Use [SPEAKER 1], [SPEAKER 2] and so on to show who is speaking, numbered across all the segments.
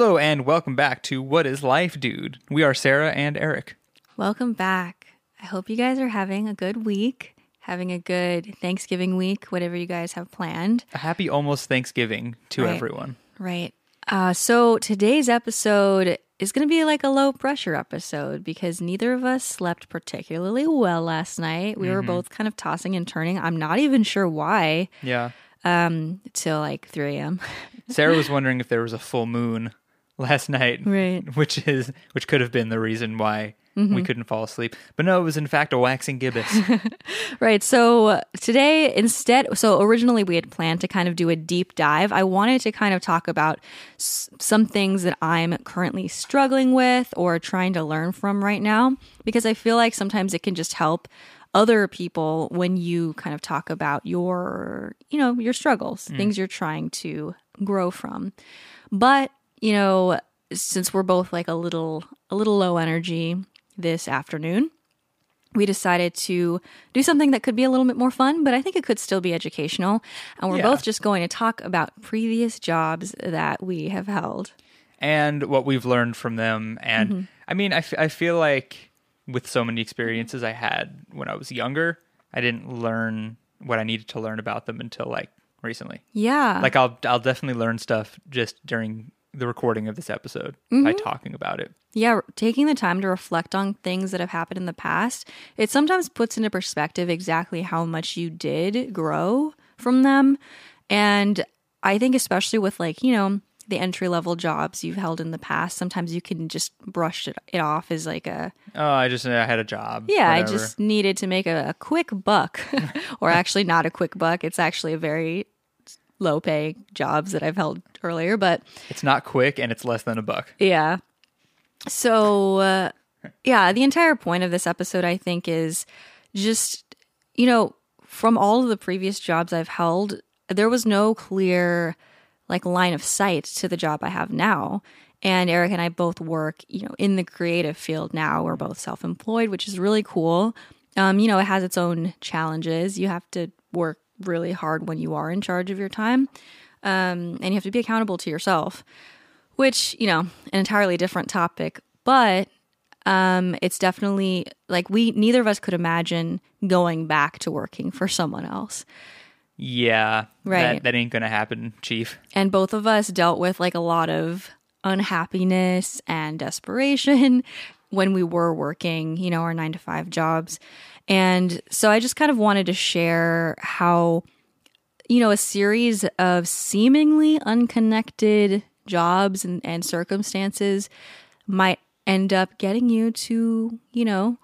[SPEAKER 1] Hello and welcome back to What is Life, Dude? We are Sarah and Eric.
[SPEAKER 2] Welcome back. I hope you guys are having a good week, having a good Thanksgiving week, whatever you guys have planned.
[SPEAKER 1] A happy almost Thanksgiving to
[SPEAKER 2] Right.
[SPEAKER 1] everyone.
[SPEAKER 2] Right. Uh, so today's episode is going to be like a low pressure episode because neither of us slept particularly well last night. We were both kind of tossing and turning. I'm not even sure why
[SPEAKER 1] Yeah.
[SPEAKER 2] um, till like 3 a.m.
[SPEAKER 1] Sarah was wondering if there was a full moon last night,
[SPEAKER 2] Right.
[SPEAKER 1] which is which could have been the reason why
[SPEAKER 2] Mm-hmm.
[SPEAKER 1] we couldn't fall asleep. But no, it was in fact a waxing gibbous.
[SPEAKER 2] Right. So uh, today, instead, so originally we had planned to kind of do a deep dive. I wanted to kind of talk about s- some things that I'm currently struggling with or trying to learn from right now, because I feel like sometimes it can just help other people when you kind of talk about your, you know, your struggles, things you're trying to grow from. But, you know, since we're both like a little, a little low energy this afternoon, we decided to do something that could be a little bit more fun, but I think it could still be educational. And we're
[SPEAKER 1] Yeah.
[SPEAKER 2] both just going to talk about previous jobs that we have held.
[SPEAKER 1] and what we've learned from them. And
[SPEAKER 2] Mm-hmm.
[SPEAKER 1] I mean, I, f- I feel like with so many experiences I had when I was younger, I didn't learn what I needed to learn about them until like recently.
[SPEAKER 2] Yeah.
[SPEAKER 1] Like I'll I'll definitely learn stuff just during the recording of this episode by
[SPEAKER 2] Mm-hmm.
[SPEAKER 1] talking about it.
[SPEAKER 2] yeah, taking the time to reflect on things that have happened in the past, it sometimes puts into perspective exactly how much you did grow from them. And I think, especially with like, you know, the entry level jobs you've held in the past, sometimes you can just brush it, it off as like a,
[SPEAKER 1] Oh, I just I had a job.
[SPEAKER 2] Yeah, I just needed to make a, a quick buck, or actually not a quick buck. It's actually a very low paying jobs that I've held earlier, but
[SPEAKER 1] it's not quick and it's less than a buck.
[SPEAKER 2] yeah. So, uh, yeah, the entire point of this episode, I think, is just, you know, from all of the previous jobs I've held, there was no clear, like, line of sight to the job I have now. And Eric and I both work, you know, in the creative field now. We're both self employed, which is really cool. Um, you know, it has its own challenges. You have to work really hard when you are in charge of your time. Um, and you have to be accountable to yourself which you know an entirely different topic but um it's definitely like we neither of us could imagine going back to working for someone else
[SPEAKER 1] Yeah.
[SPEAKER 2] Right.
[SPEAKER 1] That, that ain't gonna happen, Chief.
[SPEAKER 2] and both of us dealt with like a lot of unhappiness and desperation when we were working you know our 9 to 5 jobs and so i just kind of wanted to share how you know a series of seemingly unconnected jobs and, and circumstances might end up getting you to you know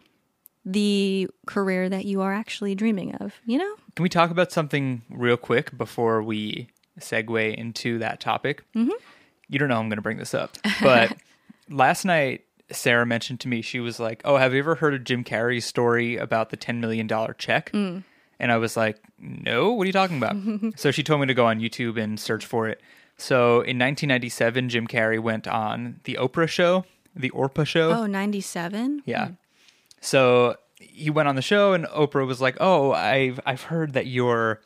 [SPEAKER 2] the career that you are actually dreaming of you know
[SPEAKER 1] Can we talk about something real quick before we segue into that topic? Mm-hmm. You don't know I'm going to bring this up, but last night Sarah mentioned to me she was like, "Oh, have you ever heard of Jim Carrey's story about the ten million dollar check?" And I was like, "No, what are you talking about?" so she told me to go on YouTube and search for it. So in 1997, Jim Carrey went on the Oprah show, the Orpa show.
[SPEAKER 2] oh 97
[SPEAKER 1] Yeah. So he went on the show, and Oprah was like, "Oh, I've I've heard that you're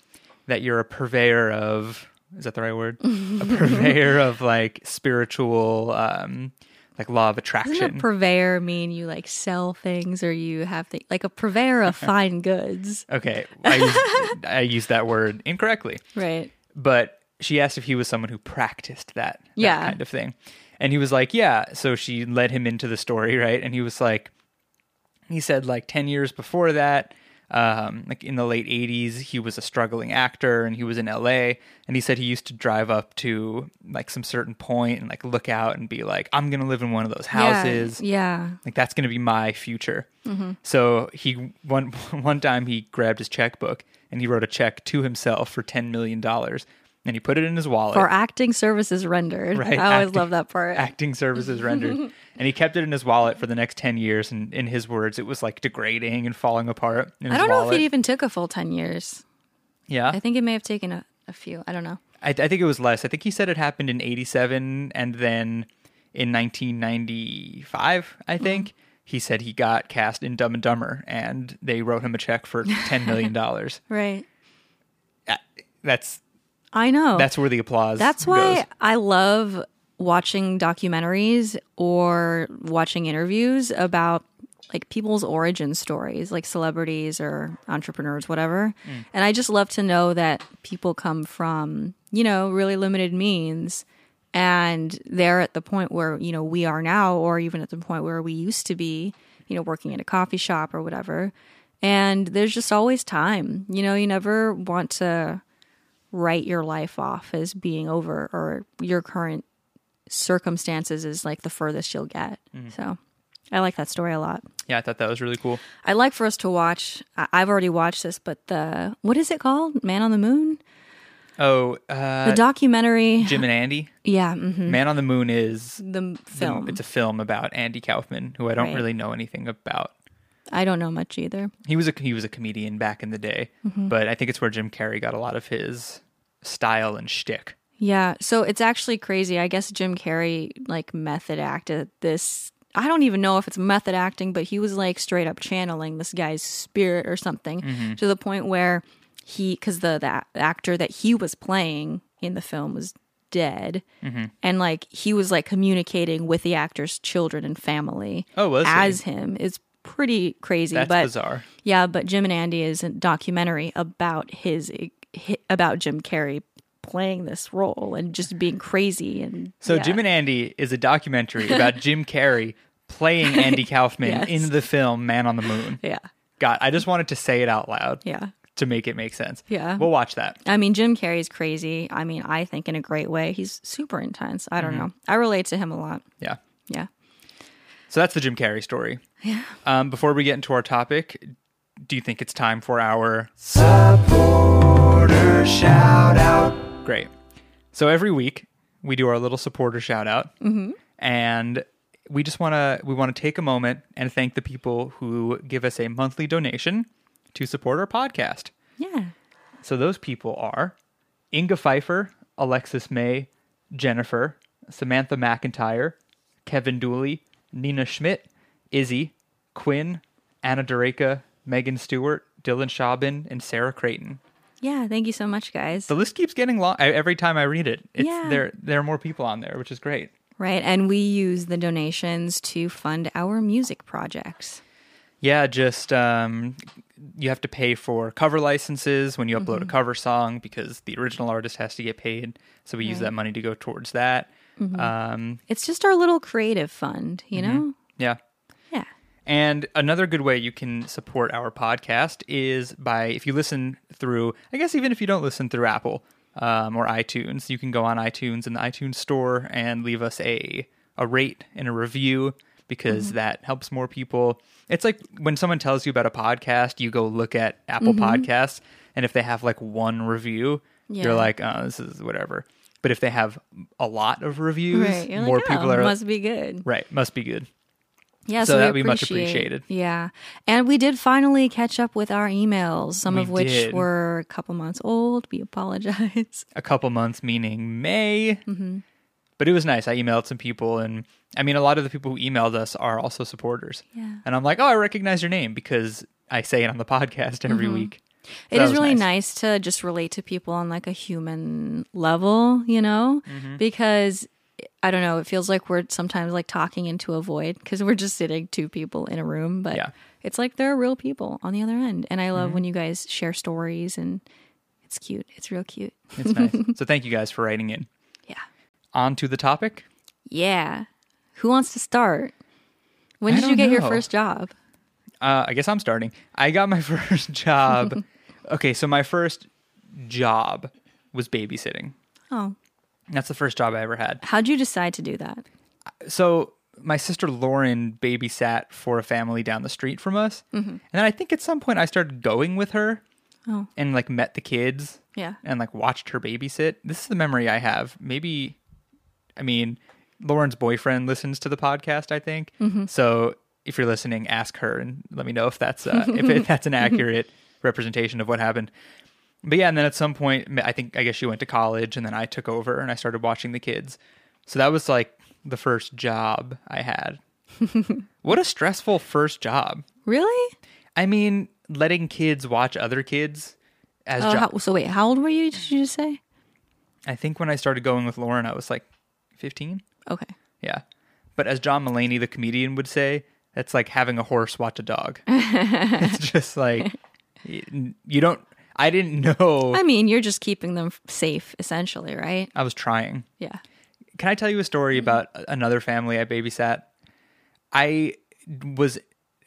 [SPEAKER 1] that you're a purveyor of is that the right word? a purveyor of like spiritual, um, like law of attraction.
[SPEAKER 2] Doesn't
[SPEAKER 1] attraction."
[SPEAKER 2] a purveyor mean you like sell things or you have things like a purveyor of uh-huh. fine goods?
[SPEAKER 1] okay, I used, I used that word incorrectly,
[SPEAKER 2] Right.
[SPEAKER 1] but she asked if he was someone who practiced that, that
[SPEAKER 2] Yeah.
[SPEAKER 1] kind of thing, and he was like, "Yeah." So she led him into the story, right? And he was like, he said like 10 years before that um, like in the late 80s he was a struggling actor and he was in la and he said he used to drive up to like some certain point and like look out and be like i'm gonna live in one of those houses.
[SPEAKER 2] Yeah.
[SPEAKER 1] like that's gonna be my future. So he one one time he grabbed his checkbook and he wrote a check to himself for 10 million dollars and he put it in his wallet
[SPEAKER 2] For acting services rendered.
[SPEAKER 1] Right,
[SPEAKER 2] I always
[SPEAKER 1] acting-
[SPEAKER 2] love that part.
[SPEAKER 1] acting services rendered. and he kept it in his wallet for the next 10 years. And in his words, it was like degrading and falling apart. In
[SPEAKER 2] I don't know
[SPEAKER 1] wallet.
[SPEAKER 2] if it even took a full 10 years.
[SPEAKER 1] Yeah.
[SPEAKER 2] I think it may have taken a, a few. I don't know.
[SPEAKER 1] I, I think it was less. I think he said it happened in 87 and then in 1995, I
[SPEAKER 2] Mm-hmm.
[SPEAKER 1] think. He said he got cast in Dumb and Dumber and they wrote him a check for $10 million.
[SPEAKER 2] Right.
[SPEAKER 1] Uh, that's
[SPEAKER 2] I know.
[SPEAKER 1] that's where the applause
[SPEAKER 2] That's why
[SPEAKER 1] goes.
[SPEAKER 2] I love watching documentaries or watching interviews about like people's origin stories, like celebrities or entrepreneurs, whatever. Mm. And I just love to know that people come from, you know, really limited means and they're at the point where, you know, we are now, or even at the point where we used to be, you know, working in a coffee shop or whatever. And there's just always time. You know, you never want to write your life off as being over or your current circumstances is like the furthest you'll get. So I like that story a lot.
[SPEAKER 1] Yeah, I thought that was really cool.
[SPEAKER 2] I'd like for us to watch. I've already watched this, but the what is it called? Man on the Moon,
[SPEAKER 1] Oh,
[SPEAKER 2] the
[SPEAKER 1] uh,
[SPEAKER 2] documentary.
[SPEAKER 1] Jim and Andy.
[SPEAKER 2] yeah, hmm
[SPEAKER 1] Man on the Moon is
[SPEAKER 2] the
[SPEAKER 1] the-
[SPEAKER 2] film.
[SPEAKER 1] it's a film about Andy Kaufman, who I don't
[SPEAKER 2] Right.
[SPEAKER 1] really know anything about.
[SPEAKER 2] I don't know much either.
[SPEAKER 1] He was a he was a comedian back in the day, mm-hmm. but I think it's where Jim Carrey got a lot of his style and shtick.
[SPEAKER 2] Yeah, so it's actually crazy. I guess Jim Carrey like method acted this. I don't even know if it's method acting, but he was like straight up channeling this guy's spirit or something mm-hmm. to the point where he, because the, the actor that he was playing in the film was dead, mm-hmm. and like he was like communicating with the actor's children and family
[SPEAKER 1] Oh, was he?
[SPEAKER 2] as him. It's pretty crazy,
[SPEAKER 1] That's
[SPEAKER 2] but
[SPEAKER 1] bizarre.
[SPEAKER 2] yeah, but Jim and Andy is a documentary about his about Jim Carrey playing this role and just being crazy and
[SPEAKER 1] So
[SPEAKER 2] yeah.
[SPEAKER 1] Jim and Andy is a documentary about Jim Carrey playing Andy Kaufman
[SPEAKER 2] Yes.
[SPEAKER 1] in the film Man on the Moon.
[SPEAKER 2] yeah
[SPEAKER 1] God, I just wanted to say it out loud
[SPEAKER 2] yeah
[SPEAKER 1] to make it make sense.
[SPEAKER 2] Yeah.
[SPEAKER 1] We'll watch that.
[SPEAKER 2] I mean Jim Carrey's crazy I mean I think in a great way he's super intense I don't mm-hmm. know I relate to him a lot
[SPEAKER 1] Yeah.
[SPEAKER 2] yeah
[SPEAKER 1] So that's the Jim Carrey story.
[SPEAKER 2] Yeah
[SPEAKER 1] Um, before we get into our topic, do you think it's time for our
[SPEAKER 3] Supporter shout out.
[SPEAKER 1] Great. So every week we do our little supporter shout out,
[SPEAKER 2] Mm-hmm.
[SPEAKER 1] and we just want to we want to take a moment and thank the people who give us a monthly donation to support our podcast.
[SPEAKER 2] yeah
[SPEAKER 1] So those people are Inga Pfeiffer, Alexis May, Jennifer, Samantha McIntyre, Kevin Dooley, Nina Schmidt, Izzy, Quinn, Anna Dureka, Megan Stewart, Dylan Schaubin, and Sarah Creighton.
[SPEAKER 2] yeah thank you so much guys
[SPEAKER 1] The list keeps getting long. Every time I read it, it's,
[SPEAKER 2] Yeah.
[SPEAKER 1] there there are more people on there, which is great.
[SPEAKER 2] right and we use the donations to fund our music projects
[SPEAKER 1] Yeah, just um, you have to pay for cover licenses when you upload
[SPEAKER 2] Mm-hmm.
[SPEAKER 1] a cover song because the original artist has to get paid. So we use that money to go towards that.
[SPEAKER 2] Mm-hmm.
[SPEAKER 1] Um,
[SPEAKER 2] it's just our little creative fund you know
[SPEAKER 1] yeah. And another good way you can support our podcast is by if you listen through, I guess even if you don't listen through Apple um, or iTunes, you can go on iTunes in the iTunes store and leave us a a rate and a review because that helps more people. It's like when someone tells you about a podcast, you go look at Apple Podcasts, and if they have like one review,
[SPEAKER 2] Yeah.
[SPEAKER 1] you're like, oh, this is whatever. But if they have a lot of reviews,
[SPEAKER 2] right
[SPEAKER 1] more
[SPEAKER 2] like,
[SPEAKER 1] people
[SPEAKER 2] oh,
[SPEAKER 1] are
[SPEAKER 2] must be good
[SPEAKER 1] right. Must be good.
[SPEAKER 2] Yeah,
[SPEAKER 1] So
[SPEAKER 2] so,
[SPEAKER 1] that'd be much appreciated.
[SPEAKER 2] Yeah, and we did finally catch up with our emails, some
[SPEAKER 1] We
[SPEAKER 2] of which
[SPEAKER 1] did.
[SPEAKER 2] were a couple months old. We apologize.
[SPEAKER 1] a couple months, meaning May.
[SPEAKER 2] Mm-hmm.
[SPEAKER 1] But it was nice. I emailed some people, and I mean, a lot of the people who emailed us are also supporters.
[SPEAKER 2] Yeah.
[SPEAKER 1] And I'm like, oh, I recognize your name because I say it on the podcast every week. So
[SPEAKER 2] Mm-hmm. It is really nice. to just relate to people on like a human level, you know,
[SPEAKER 1] Mm-hmm.
[SPEAKER 2] because I don't know, it feels like we're sometimes like talking into a void because we're just sitting two people in a room, but
[SPEAKER 1] Yeah. Mm-hmm.
[SPEAKER 2] it's like there are real people on the other end, and I love when you guys share stories and it's cute. It's real cute.
[SPEAKER 1] It's nice. so thank you guys for writing in.
[SPEAKER 2] Yeah.
[SPEAKER 1] On to the topic.
[SPEAKER 2] Yeah. Who wants to start? When did you get your first job?
[SPEAKER 1] Uh, I guess I'm starting. I got my first job. okay, so my first job was babysitting.
[SPEAKER 2] Oh,
[SPEAKER 1] That's the first job I ever had.
[SPEAKER 2] how'd you decide to do that?
[SPEAKER 1] so my sister Lauren babysat for a family down the street from us, and then I think at some point I started going with her,
[SPEAKER 2] Oh.
[SPEAKER 1] and like met the kids,
[SPEAKER 2] Yeah.
[SPEAKER 1] and like watched her babysit. This is the memory I have. Maybe, I mean, Lauren's boyfriend listens to the podcast. I think so. If you're listening, ask her and let me know if that's uh, if, if that's an accurate representation of what happened. But yeah, and then at some point, I think I guess she went to college, and then I took over and I started watching the kids. So that was like the first job I had. what a stressful first job.
[SPEAKER 2] Really?
[SPEAKER 1] I mean, letting kids watch other kids as
[SPEAKER 2] oh, how, so wait, how old were you? Did you just say?
[SPEAKER 1] I think when I started going with Lauren, I was like 15.
[SPEAKER 2] Okay.
[SPEAKER 1] Yeah. But as John Mulaney, the comedian, would say, it's like having a horse watch a dog. it's just like, you don't, I didn't know.
[SPEAKER 2] I mean, you're just keeping them safe, essentially, right?
[SPEAKER 1] I was trying.
[SPEAKER 2] Yeah.
[SPEAKER 1] Can I tell you a story mm-hmm. about another family I babysat? I was,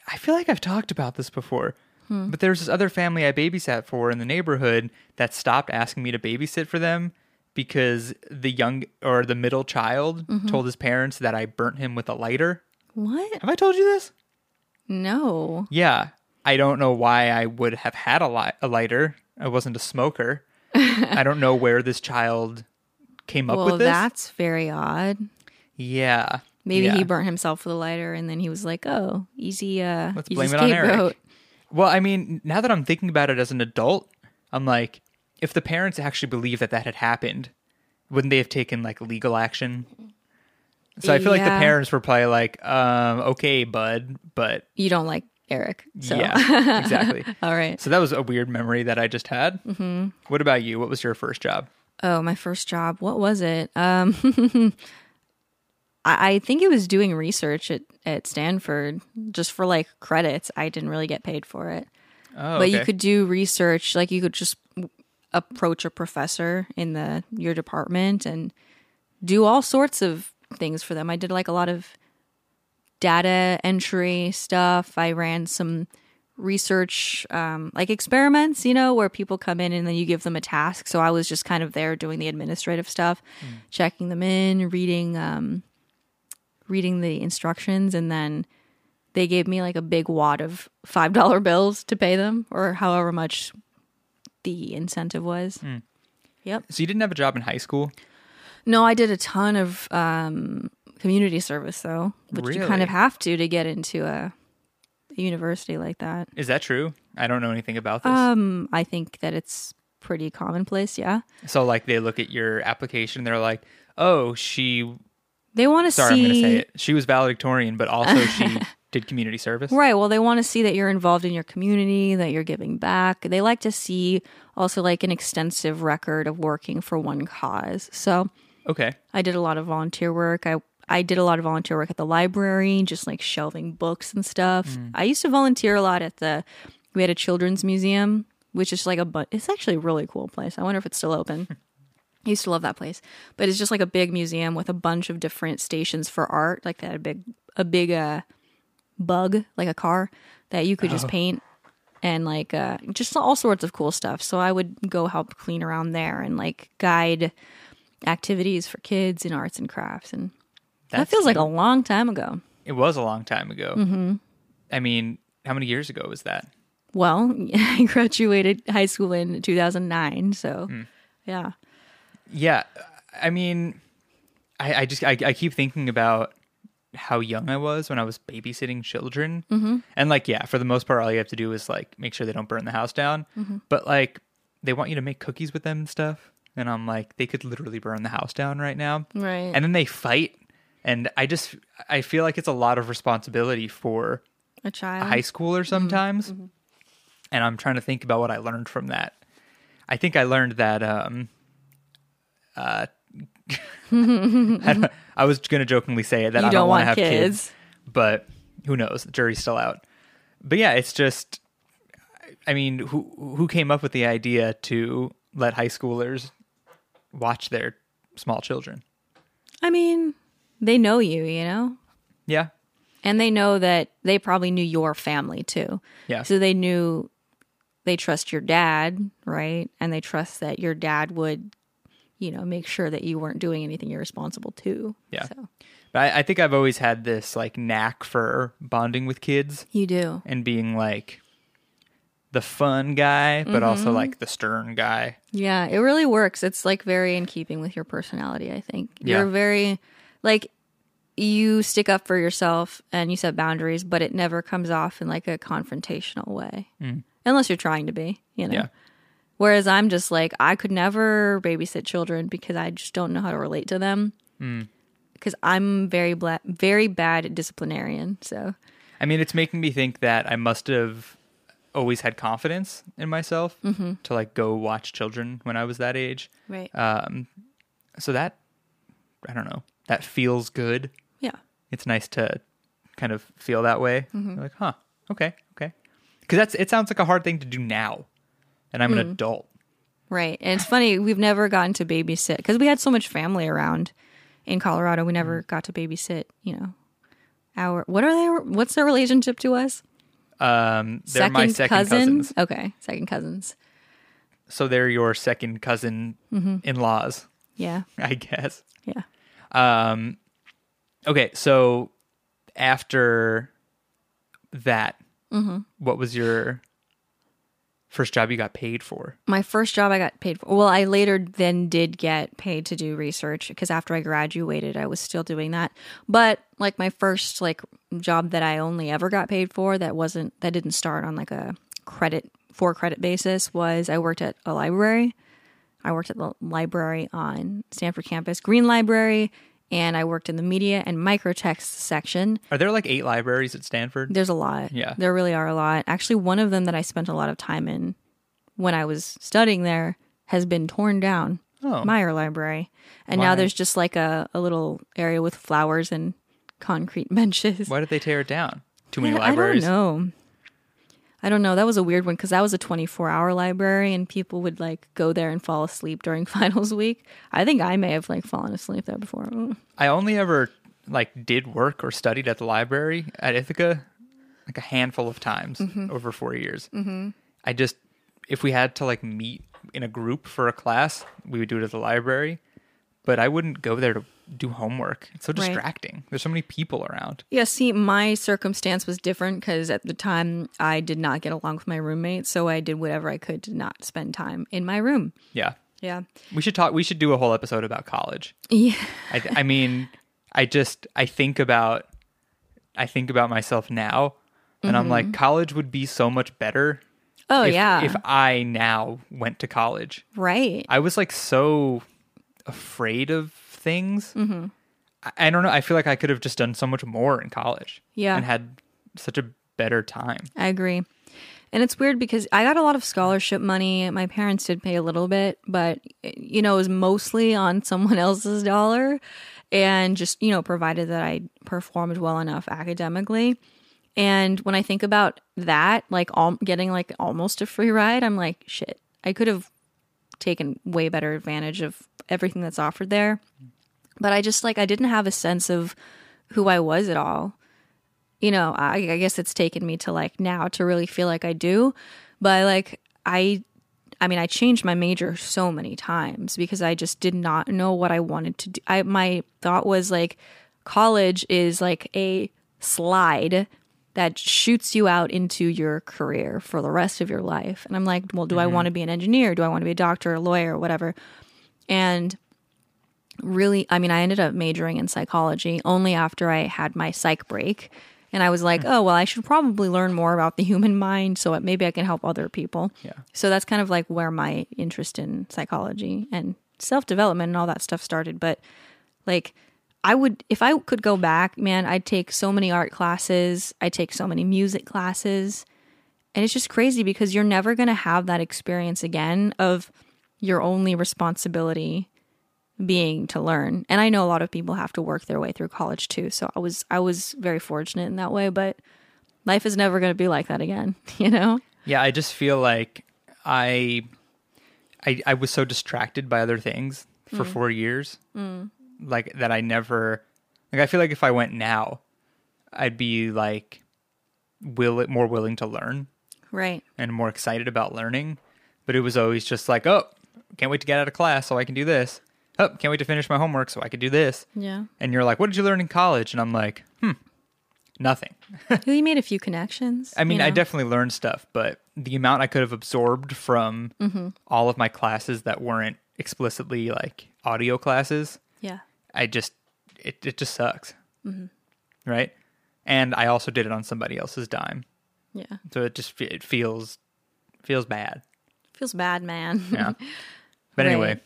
[SPEAKER 1] I feel like I've talked about this before, hmm. but there's this other family I babysat for in the neighborhood that stopped asking me to babysit for them because the young or the middle child mm-hmm. told his parents that I burnt him with a lighter.
[SPEAKER 2] What?
[SPEAKER 1] Have I told you this?
[SPEAKER 2] No.
[SPEAKER 1] Yeah. I don't know why I would have had a, li- a lighter. I wasn't a smoker. I don't know where this child came up
[SPEAKER 2] Well,
[SPEAKER 1] with this.
[SPEAKER 2] that's very odd.
[SPEAKER 1] Yeah.
[SPEAKER 2] Maybe
[SPEAKER 1] Yeah.
[SPEAKER 2] he burnt himself with a lighter and then he was like, oh, easy, uh,
[SPEAKER 1] Let's
[SPEAKER 2] easy
[SPEAKER 1] blame it on Eric.
[SPEAKER 2] scapegoat.
[SPEAKER 1] Well, I mean, now that I'm thinking about it as an adult, I'm like, if the parents actually believe that that had happened, wouldn't they have taken like legal action? So I feel like the parents were probably like, um, okay, bud, but
[SPEAKER 2] You don't like Eric. So.
[SPEAKER 1] yeah, exactly.
[SPEAKER 2] All right.
[SPEAKER 1] So that was a weird memory that I just had. Mm-hmm. What about you? What was your first job?
[SPEAKER 2] Oh, my first job. What was it? Um, I, I think it was doing research at, at Stanford just for like credits. I didn't really get paid for it.
[SPEAKER 1] Oh,
[SPEAKER 2] but you could do research like you could just approach a professor in the your department and do all sorts of things for them i did like a lot of data entry stuff i ran some research um, like experiments you know where people come in and then you give them a task so i was just kind of there doing the administrative stuff checking them in reading um, reading the instructions and then they gave me like a big wad of five dollar bills to pay them or however much the incentive was. Yep.
[SPEAKER 1] So you didn't have a job in high school?
[SPEAKER 2] No, I did a ton of um, community service though, which you kind of have to to get into a, a university like that.
[SPEAKER 1] Is that true? I don't know anything about this.
[SPEAKER 2] Um, I think that it's pretty commonplace. Yeah,
[SPEAKER 1] so like they look at your application, and they're like, "Oh, she
[SPEAKER 2] they want to
[SPEAKER 1] sorry. I'm going to say it. She was valedictorian, but also she did community service."
[SPEAKER 2] Right. Well, they want to see that you're involved in your community, that you're giving back. They like to see also like an extensive record of working for one cause. So
[SPEAKER 1] Okay.
[SPEAKER 2] I did a lot of volunteer work. I I did a lot of volunteer work at the library, just like shelving books and stuff. I used to volunteer a lot at the we had a children's museum, which is like a but it's actually a really cool place. I wonder if it's still open. I used to love that place. But it's just like a big museum with a bunch of different stations for art. Like they had a big a big uh bug, like a car that you could just paint and like uh just all sorts of cool stuff. So I would go help clean around there and like guide activities for kids in arts and crafts and that feels like a long time ago.
[SPEAKER 1] It was a long time ago. Mm-hmm. I mean, how many years ago was that?
[SPEAKER 2] Well, I graduated high school in 2009, so yeah.
[SPEAKER 1] Yeah, I mean, I, I just I, I keep thinking about how young I was when I was babysitting children, mm-hmm. and like yeah, for the most part, all you have to do is like make sure they don't burn the house down. But like, they want you to make cookies with them and stuff, and I'm like, they could literally burn the house down right now,
[SPEAKER 2] Right.
[SPEAKER 1] and then they fight, and I just I feel like it's a lot of responsibility for
[SPEAKER 2] a
[SPEAKER 1] a
[SPEAKER 2] child.
[SPEAKER 1] high schooler sometimes. And I'm trying to think about what I learned from that. I think I learned that um uh I, I was going to jokingly say it that
[SPEAKER 2] You
[SPEAKER 1] I
[SPEAKER 2] don't
[SPEAKER 1] don't want to have kids.
[SPEAKER 2] kids.
[SPEAKER 1] but who knows? The jury's still out. But yeah, it's just I mean, who who came up with the idea to let high schoolers watch their small children?
[SPEAKER 2] I mean, they know you, you know?
[SPEAKER 1] Yeah.
[SPEAKER 2] And they know that they probably knew your family too.
[SPEAKER 1] Yeah.
[SPEAKER 2] So they knew they trust your dad, right? And they trust that your dad would, you know, make sure that you weren't doing anything irresponsible too.
[SPEAKER 1] Yeah.
[SPEAKER 2] So
[SPEAKER 1] But I, I think I've always had this like knack for bonding with kids.
[SPEAKER 2] you do.
[SPEAKER 1] and being like the fun guy, but also
[SPEAKER 2] Mm-hmm.
[SPEAKER 1] like the stern guy.
[SPEAKER 2] Yeah, it really works. It's like very in keeping with your personality, I think.
[SPEAKER 1] Yeah.
[SPEAKER 2] You're very like you stick up for yourself and you set boundaries, but it never comes off in like a confrontational way. Unless you're trying to be, you know.
[SPEAKER 1] Mm. Yeah.
[SPEAKER 2] Whereas I'm just like I could never babysit children because I just don't know how to relate to them.
[SPEAKER 1] Mm.
[SPEAKER 2] Because I'm very bla- very bad disciplinarian. So
[SPEAKER 1] I mean, it's making me think that I must have always had confidence in myself
[SPEAKER 2] Mm-hmm.
[SPEAKER 1] to like go watch children when I was that age.
[SPEAKER 2] right.
[SPEAKER 1] Um, so that I don't know. That feels good.
[SPEAKER 2] Yeah.
[SPEAKER 1] It's nice to kind of feel that way.
[SPEAKER 2] Mm-hmm.
[SPEAKER 1] Like, huh, okay, okay. Because that's it sounds like a hard thing to do now, and I'm
[SPEAKER 2] Hmm.
[SPEAKER 1] an adult.
[SPEAKER 2] Right. And it's funny, we've never gotten to babysit because we had so much family around in Colorado. We never
[SPEAKER 1] Mm.
[SPEAKER 2] got to babysit, you know, our, what are they, what's their relationship to us?
[SPEAKER 1] Um, they're my second cousins.
[SPEAKER 2] Okay. Second cousins.
[SPEAKER 1] so they're your second cousin
[SPEAKER 2] Mm-hmm.
[SPEAKER 1] in laws,
[SPEAKER 2] Yeah.
[SPEAKER 1] I guess.
[SPEAKER 2] Yeah.
[SPEAKER 1] Um, okay, so after that,
[SPEAKER 2] Mm-hmm.
[SPEAKER 1] what was your first job you got paid for?
[SPEAKER 2] My first job I got paid for. Well, I later then did get paid to do research because after I graduated, I was still doing that. But like my first like job that I only ever got paid for that wasn't that didn't start on like a credit for credit basis was I worked at a library. I worked at the library on Stanford campus, Green Library, and I worked in the media and microtext section.
[SPEAKER 1] Are there like eight libraries at Stanford?
[SPEAKER 2] There's a lot.
[SPEAKER 1] Yeah.
[SPEAKER 2] There really are a lot. Actually, one of them that I spent a lot of time in when I was studying there has been torn down.
[SPEAKER 1] Oh.
[SPEAKER 2] Meyer Library. And
[SPEAKER 1] Why?
[SPEAKER 2] now there's just like a, a little area with flowers and concrete benches.
[SPEAKER 1] Why did they tear it down? Too many
[SPEAKER 2] I-
[SPEAKER 1] libraries.
[SPEAKER 2] I don't know. I don't know. That was a weird one because that was a 24 hour library and people would like go there and fall asleep during finals week. I think I may have like fallen asleep there before. Mm.
[SPEAKER 1] I only ever like did work or studied at the library at Ithaca like a handful of times
[SPEAKER 2] Mm-hmm.
[SPEAKER 1] over four years. Mm-hmm. I just if we had to like meet in a group for a class, we would do it at the library. But I wouldn't go there to do homework. It's so
[SPEAKER 2] Right.
[SPEAKER 1] distracting. There's so many people around.
[SPEAKER 2] Yeah, see, my circumstance was different because at the time I did not get along with my roommate. So I did whatever I could to not spend time in my room.
[SPEAKER 1] Yeah.
[SPEAKER 2] Yeah.
[SPEAKER 1] We should talk. We should do a whole episode about college.
[SPEAKER 2] Yeah.
[SPEAKER 1] I, I mean, I just I think about I think about myself now, and I'm like, college would be so much better.
[SPEAKER 2] Mm-hmm. Oh,
[SPEAKER 1] if,
[SPEAKER 2] yeah.
[SPEAKER 1] If I now went to college,
[SPEAKER 2] right.
[SPEAKER 1] I was like so afraid of things. Mm-hmm. I, I don't know. I feel like I could have just done so much more in college.
[SPEAKER 2] Yeah.
[SPEAKER 1] and had such a better time.
[SPEAKER 2] I agree. And it's weird because I got a lot of scholarship money. My parents did pay a little bit, but you know, it was mostly on someone else's dollar and just, you know, provided that I performed well enough academically. And when I think about that, like all, getting like almost a free ride, I'm like, shit, I could have taken way better advantage of everything that's offered there. But I just like, I didn't have a sense of who I was at all you know, I, I guess it's taken me to like now to really feel like I do. But like, I, I mean, I changed my major so many times because I just did not know what I wanted to do. I, my thought was like, college is like a slide that shoots you out into your career for the rest of your life. And I'm like, well, do I mm-hmm. want to be an engineer? Do I want to be a doctor, a lawyer, or whatever? And really i mean i ended up majoring in psychology only after i had my psych break. And i was like hmm. oh well i should probably learn more about the human mind so maybe i can help other people.
[SPEAKER 1] Yeah.
[SPEAKER 2] so that's kind of like where my interest in psychology and self-development and all that stuff started. But like i would if i could go back man i'd take so many art classes i'd take so many music classes. And it's just crazy because you're never going to have that experience again of your only responsibility being to learn. And I know a lot of people have to work their way through college too. So I was I was very fortunate in that way, but life is never going to be like that again, you know?
[SPEAKER 1] Yeah, I just feel like I, I, I was so distracted by other things
[SPEAKER 2] Mm.
[SPEAKER 1] for four years, like that I never, like I feel like if I went now, I'd be like, will it more willing to learn
[SPEAKER 2] Right.
[SPEAKER 1] and more excited about learning, but it was always just like, oh, can't wait to get out of class so I can do this. Oh, can't wait to finish my homework so I could do this.
[SPEAKER 2] Yeah.
[SPEAKER 1] And you're like, what did you learn in college? And I'm like, hmm, nothing.
[SPEAKER 2] you made a few connections.
[SPEAKER 1] I mean,
[SPEAKER 2] you
[SPEAKER 1] I definitely learned stuff, but the amount I could have absorbed from
[SPEAKER 2] Mm-hmm.
[SPEAKER 1] all of my classes that weren't explicitly like audio classes,
[SPEAKER 2] Yeah.
[SPEAKER 1] I just it it just sucks,
[SPEAKER 2] Mm-hmm.
[SPEAKER 1] right? And I also did it on somebody else's dime,
[SPEAKER 2] Yeah.
[SPEAKER 1] so it just it feels feels bad.
[SPEAKER 2] Feels bad, man.
[SPEAKER 1] Yeah. But
[SPEAKER 2] Right.
[SPEAKER 1] anyway,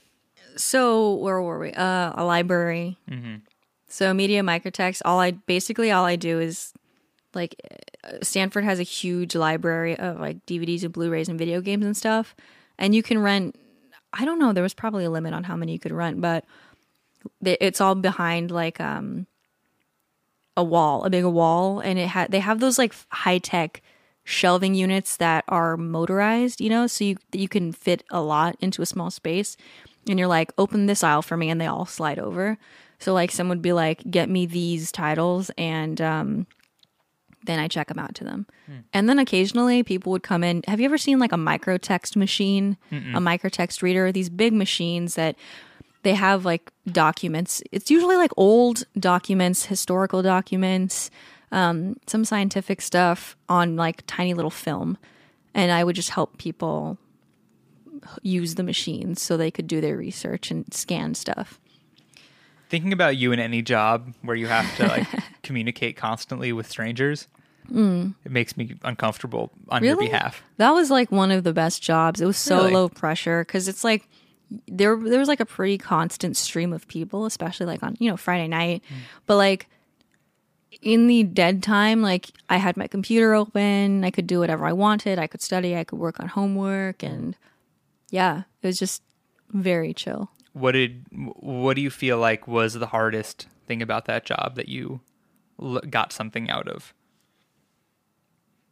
[SPEAKER 2] so where were we? Uh, a library.
[SPEAKER 1] Mm-hmm.
[SPEAKER 2] So media microtext. All I basically all I do is like uh, Stanford has a huge library of like DVDs and Blu-rays and video games and stuff, and you can rent. I don't know. There was probably a limit on how many you could rent, but it's all behind like um a wall, a big wall, and it had they have those like high tech shelving units that are motorized, you know, so you you can fit a lot into a small space. And you're like, open this aisle for me, and they all slide over. So like, someone would be like, get me these titles, and um, then I check them out to them. And then occasionally people would come in. Have you ever seen like a microtext machine, a microtext reader? These big machines that they have like documents. It's usually like old documents, historical documents, um, some scientific stuff on like tiny little film. And I would just help people use the machines so they could do their research and scan stuff.
[SPEAKER 1] Thinking about you in any job where you have to like communicate constantly with strangers, it makes me uncomfortable on your
[SPEAKER 2] Mm.
[SPEAKER 1] Behalf.
[SPEAKER 2] That was like one of the best jobs. It was so
[SPEAKER 1] Really?
[SPEAKER 2] low pressure because it's like there there was like a pretty constant stream of people, especially like on you know Friday night. But like in the dead time, like I had my computer open, I could do whatever I wanted. I could study, I could work on homework, and yeah, it was just very chill.
[SPEAKER 1] What did what do you feel like was the hardest thing about that job that you got something out of?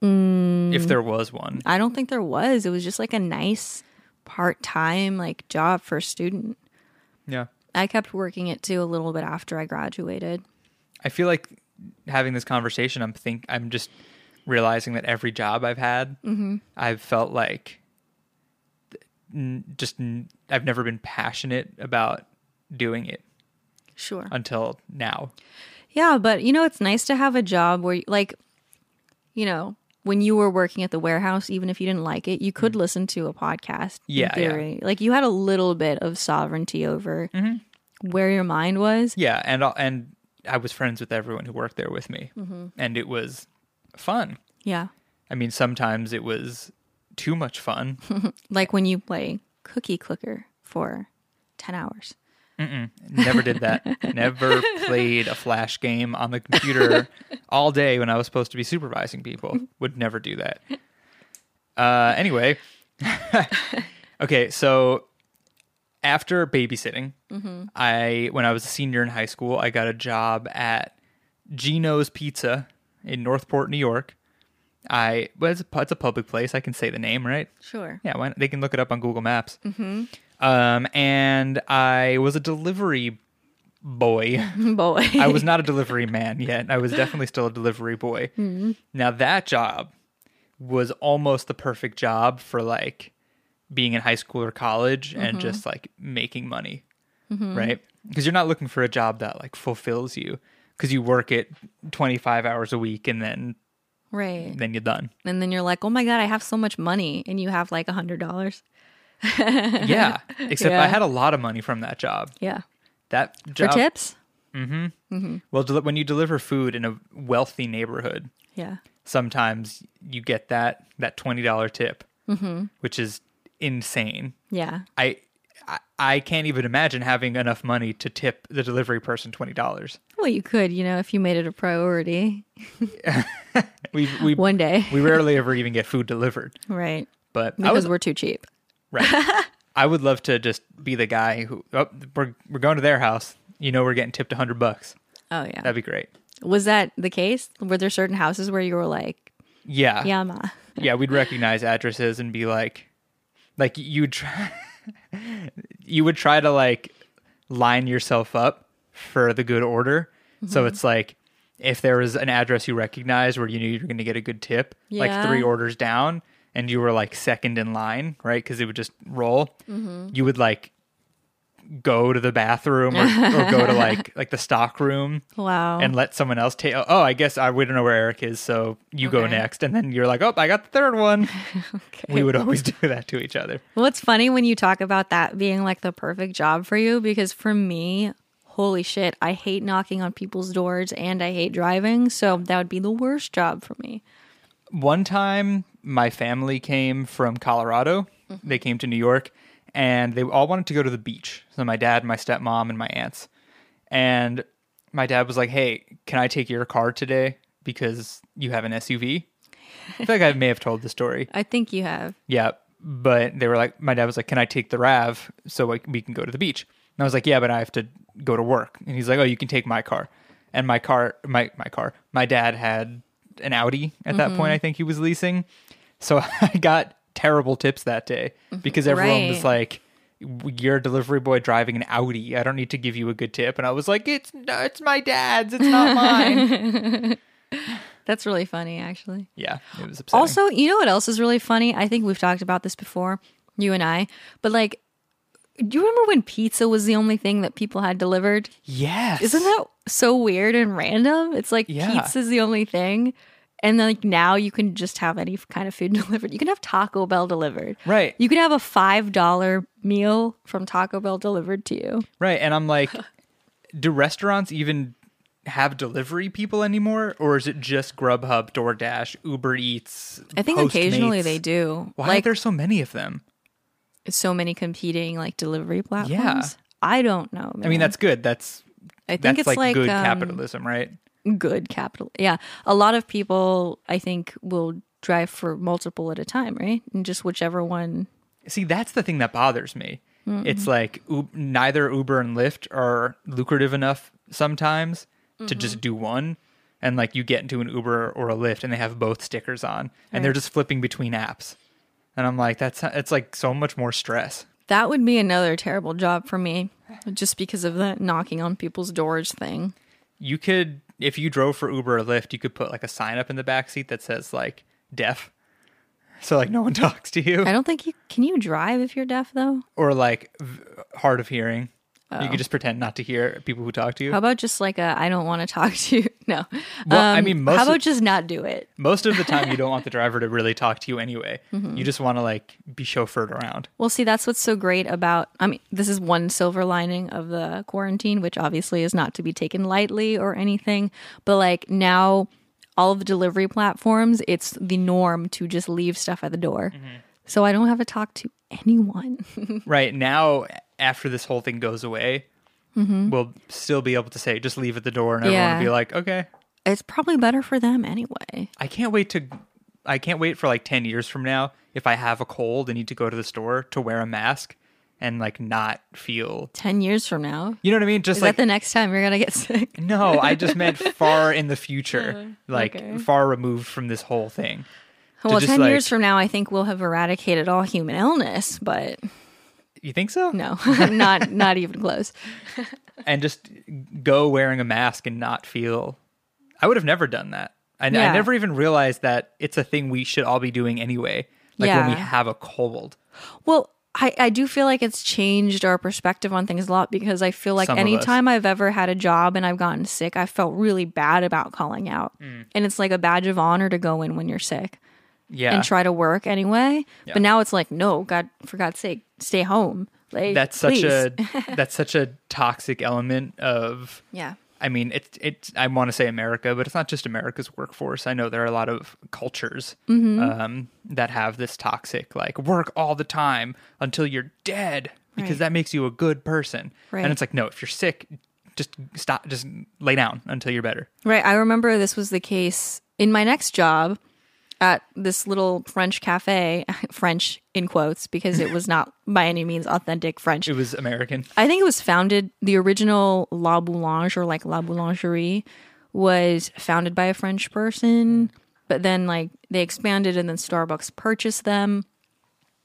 [SPEAKER 1] Mm. If there was one.
[SPEAKER 2] I don't think there was. It was just like a nice part time like job for a student.
[SPEAKER 1] Yeah.
[SPEAKER 2] I kept working it too a little bit after I graduated.
[SPEAKER 1] I feel like having this conversation, I'm think I'm just realizing that every job I've had, mm-hmm. I've felt like just I've never been passionate about doing it
[SPEAKER 2] Sure.
[SPEAKER 1] until now.
[SPEAKER 2] Yeah, but you know, it's nice to have a job where, like, you know, when you were working at the warehouse, even if you didn't like it, you could listen to a podcast. in.
[SPEAKER 1] Yeah, yeah.
[SPEAKER 2] theory. Like, you had a little bit of sovereignty over
[SPEAKER 1] Mm-hmm.
[SPEAKER 2] where your mind was.
[SPEAKER 1] Yeah, and and I was friends with everyone who worked there with me,
[SPEAKER 2] Mm-hmm.
[SPEAKER 1] and it was fun.
[SPEAKER 2] Yeah.
[SPEAKER 1] I mean, sometimes it was too much fun.
[SPEAKER 2] Like when you play Cookie Clicker for 10 hours.
[SPEAKER 1] Never did that. Never played a flash game on the computer all day when I was supposed to be supervising people. Would never do that. Uh, anyway, okay, so after babysitting, I when I was a senior in high school, I got a job at Gino's Pizza in Northport, New York. I well, it's a, it's a public place. I can say the name, right?
[SPEAKER 2] Sure.
[SPEAKER 1] Yeah, why not? they can look it up on Google Maps. Mm-hmm. Um, and I was a delivery boy.
[SPEAKER 2] Boy.
[SPEAKER 1] I was not a delivery man yet. I was definitely still a delivery boy. Now that job was almost the perfect job for like being in high school or college and just like making money, right? Because you're not looking for a job that like fulfills you because you work it 25 hours a week and then
[SPEAKER 2] right.
[SPEAKER 1] then you're done.
[SPEAKER 2] And then you're like, oh my God, I have so much money. And you have like a $100.
[SPEAKER 1] Yeah, except I had a lot of money from that job.
[SPEAKER 2] Yeah.
[SPEAKER 1] That
[SPEAKER 2] For
[SPEAKER 1] job,
[SPEAKER 2] tips? Mhm. Mm-hmm.
[SPEAKER 1] Well, deli- when you deliver food in a wealthy neighborhood,
[SPEAKER 2] Yeah.
[SPEAKER 1] sometimes you get that that twenty dollar tip, which is insane.
[SPEAKER 2] Yeah.
[SPEAKER 1] I, I can't even imagine having enough money to tip the delivery person twenty dollars.
[SPEAKER 2] Well, you could, you know, if you made it a priority
[SPEAKER 1] We we
[SPEAKER 2] one day.
[SPEAKER 1] we rarely ever even get food delivered,
[SPEAKER 2] Right.
[SPEAKER 1] but
[SPEAKER 2] Because
[SPEAKER 1] was
[SPEAKER 2] we're too cheap.
[SPEAKER 1] right. I would love to just be the guy who oh, we're we're going to their house. You know, we're getting tipped a hundred bucks.
[SPEAKER 2] Oh, yeah.
[SPEAKER 1] That'd be great.
[SPEAKER 2] Was that the case? Were there certain houses where you were like,
[SPEAKER 1] Yeah,
[SPEAKER 2] yeah, ma?
[SPEAKER 1] yeah, we'd recognize addresses and be like, like you'd try, you would try to like line yourself up for the good order. So mm-hmm. it's like if there was an address you recognized where you knew you were going to get a good tip, like three orders down, and you were like second in line, right? Because it would just roll. Mm-hmm. You would like go to the bathroom or, or go to like like the stock room
[SPEAKER 2] Wow.
[SPEAKER 1] and let someone else take. Oh, I guess I we don't know where Eric is, so you go next, and then you're like, oh, I got the third one. We would always do that to each other.
[SPEAKER 2] well, it's funny when you talk about that being like the perfect job for you because for me, holy shit, I hate knocking on people's doors and I hate driving. So that would be the worst job for me.
[SPEAKER 1] One time, my family came from Colorado. Mm-hmm. They came to New York, and they all wanted to go to the beach. So my dad, my stepmom, and my aunts. And my dad was like, "Hey, can I take your car today because you have an SUV?" I feel like I may have told the story.
[SPEAKER 2] I think you have.
[SPEAKER 1] Yeah, but they were like, my dad was like, "Can I take the Rav so we can go to the beach?" And I was like, yeah, but I have to go to work. And he's like, oh, you can take my car. And my car, my my car, my dad had an Audi at that
[SPEAKER 2] Mm-hmm.
[SPEAKER 1] point. I think he was leasing. So I got terrible tips that day because everyone was
[SPEAKER 2] Mm-hmm.
[SPEAKER 1] Like, "You're a delivery boy driving an Audi. I don't need to give you a good tip." And I was like, "It's no, it's my dad's. It's not mine."
[SPEAKER 2] That's really funny, actually.
[SPEAKER 1] yeah, it was upsetting.
[SPEAKER 2] Also, you know what else is really funny? I think we've talked about this before, you and I. But like, do you remember when pizza was the only thing that people had delivered?
[SPEAKER 1] yes,
[SPEAKER 2] Isn't that so weird and random? It's like
[SPEAKER 1] Yeah.
[SPEAKER 2] pizza's the only thing. And then like now you can just have any kind of food delivered. You can have Taco Bell delivered.
[SPEAKER 1] right?
[SPEAKER 2] You can have a five dollar meal from Taco Bell delivered to you.
[SPEAKER 1] Right. And I'm like, do restaurants even have delivery people anymore? Or is it just Grubhub, DoorDash, Uber Eats?
[SPEAKER 2] I think occasionally they do.
[SPEAKER 1] Why are there so many of them?
[SPEAKER 2] It's so many competing like delivery platforms. Yeah. I don't know.
[SPEAKER 1] I mean, that's good. That's
[SPEAKER 2] I think
[SPEAKER 1] that's
[SPEAKER 2] it's
[SPEAKER 1] like,
[SPEAKER 2] like,
[SPEAKER 1] good
[SPEAKER 2] um,
[SPEAKER 1] capitalism, right?
[SPEAKER 2] Good capital. Yeah, a lot of people I think will drive for multiple at a time, right? And just whichever one.
[SPEAKER 1] See, that's the thing that bothers me.
[SPEAKER 2] Mm-hmm.
[SPEAKER 1] It's like neither Uber and Lyft are lucrative enough sometimes to
[SPEAKER 2] Mm-hmm.
[SPEAKER 1] just do one. And like you get into an Uber or a Lyft and they have both stickers on and they're just flipping between apps. And I'm like, that's it's like so much more stress.
[SPEAKER 2] That would be another terrible job for me, just because of that knocking on people's doors thing.
[SPEAKER 1] You could, if you drove for Uber or Lyft, you could put like a sign up in the back seat that says like deaf. So like no one talks to you
[SPEAKER 2] I don't think you can. You drive if you're deaf though.
[SPEAKER 1] or like v- hard of hearing. You
[SPEAKER 2] Oh.
[SPEAKER 1] could just pretend not to hear people who talk to you.
[SPEAKER 2] How about just like a I don't want to talk to you? No.
[SPEAKER 1] Well, I
[SPEAKER 2] Um,
[SPEAKER 1] mean, most
[SPEAKER 2] how
[SPEAKER 1] of-
[SPEAKER 2] about just not do it?
[SPEAKER 1] Most of the time, you don't want the driver to really talk to you anyway.
[SPEAKER 2] Mm-hmm.
[SPEAKER 1] You just want to like be chauffeured around.
[SPEAKER 2] Well, see, that's what's so great about. I mean, this is one silver lining of the quarantine, which obviously is not to be taken lightly or anything. But like now, all of the delivery platforms, it's the norm to just leave stuff at the door.
[SPEAKER 1] Mm-hmm.
[SPEAKER 2] So I don't have to talk to anyone.
[SPEAKER 1] right now, after this whole thing goes away, we'll still be able to say just leave at the door, and everyone
[SPEAKER 2] Mm-hmm. Yeah.
[SPEAKER 1] will be like, okay.
[SPEAKER 2] it's probably better for them anyway.
[SPEAKER 1] I can't wait to. I can't wait for like ten years from now if I have a cold and need to go to the store to wear a mask and like not feel.
[SPEAKER 2] 10 years from now.
[SPEAKER 1] You know what I mean? Just
[SPEAKER 2] Is
[SPEAKER 1] like
[SPEAKER 2] the next time you're going to get sick?
[SPEAKER 1] no, I just meant far in the future, like
[SPEAKER 2] okay.
[SPEAKER 1] far removed from this whole thing.
[SPEAKER 2] Well, 10
[SPEAKER 1] like-
[SPEAKER 2] years from now, I think we'll have eradicated all human illness, but
[SPEAKER 1] You think so?
[SPEAKER 2] no, not not even close.
[SPEAKER 1] and just go wearing a mask and not feel. I would have never done that. I, I never even realized that it's a thing we should all be doing anyway. Like when we have a cold.
[SPEAKER 2] Well, I, I do feel like it's changed our perspective on things a lot because I feel like
[SPEAKER 1] Some
[SPEAKER 2] anytime I've ever had a job and I've gotten sick, I felt really bad about calling out.
[SPEAKER 1] Mm.
[SPEAKER 2] And it's like a badge of honor to go in when you're sick
[SPEAKER 1] Yeah,
[SPEAKER 2] and try to work anyway.
[SPEAKER 1] Yeah.
[SPEAKER 2] But now it's like, no, God, for God's sake, stay home. Like,
[SPEAKER 1] that's such
[SPEAKER 2] please.
[SPEAKER 1] a that's such a toxic element of.
[SPEAKER 2] yeah.
[SPEAKER 1] I mean, it's it's. I want to say America, but it's not just America's workforce. I know there are a lot of cultures
[SPEAKER 2] Mm-hmm.
[SPEAKER 1] um, that have this toxic, like work all the time until you're dead, because
[SPEAKER 2] Right.
[SPEAKER 1] that makes you a good person.
[SPEAKER 2] Right.
[SPEAKER 1] And it's like, no, if you're sick, just stop, just lay down until you're better.
[SPEAKER 2] Right. I remember this was the case in my next job at this little French cafe, French in quotes, because it was not by any means authentic French.
[SPEAKER 1] It was American.
[SPEAKER 2] I think it was founded, the original La Boulange or like La Boulangerie was founded by a French person, but then like they expanded and then Starbucks purchased them.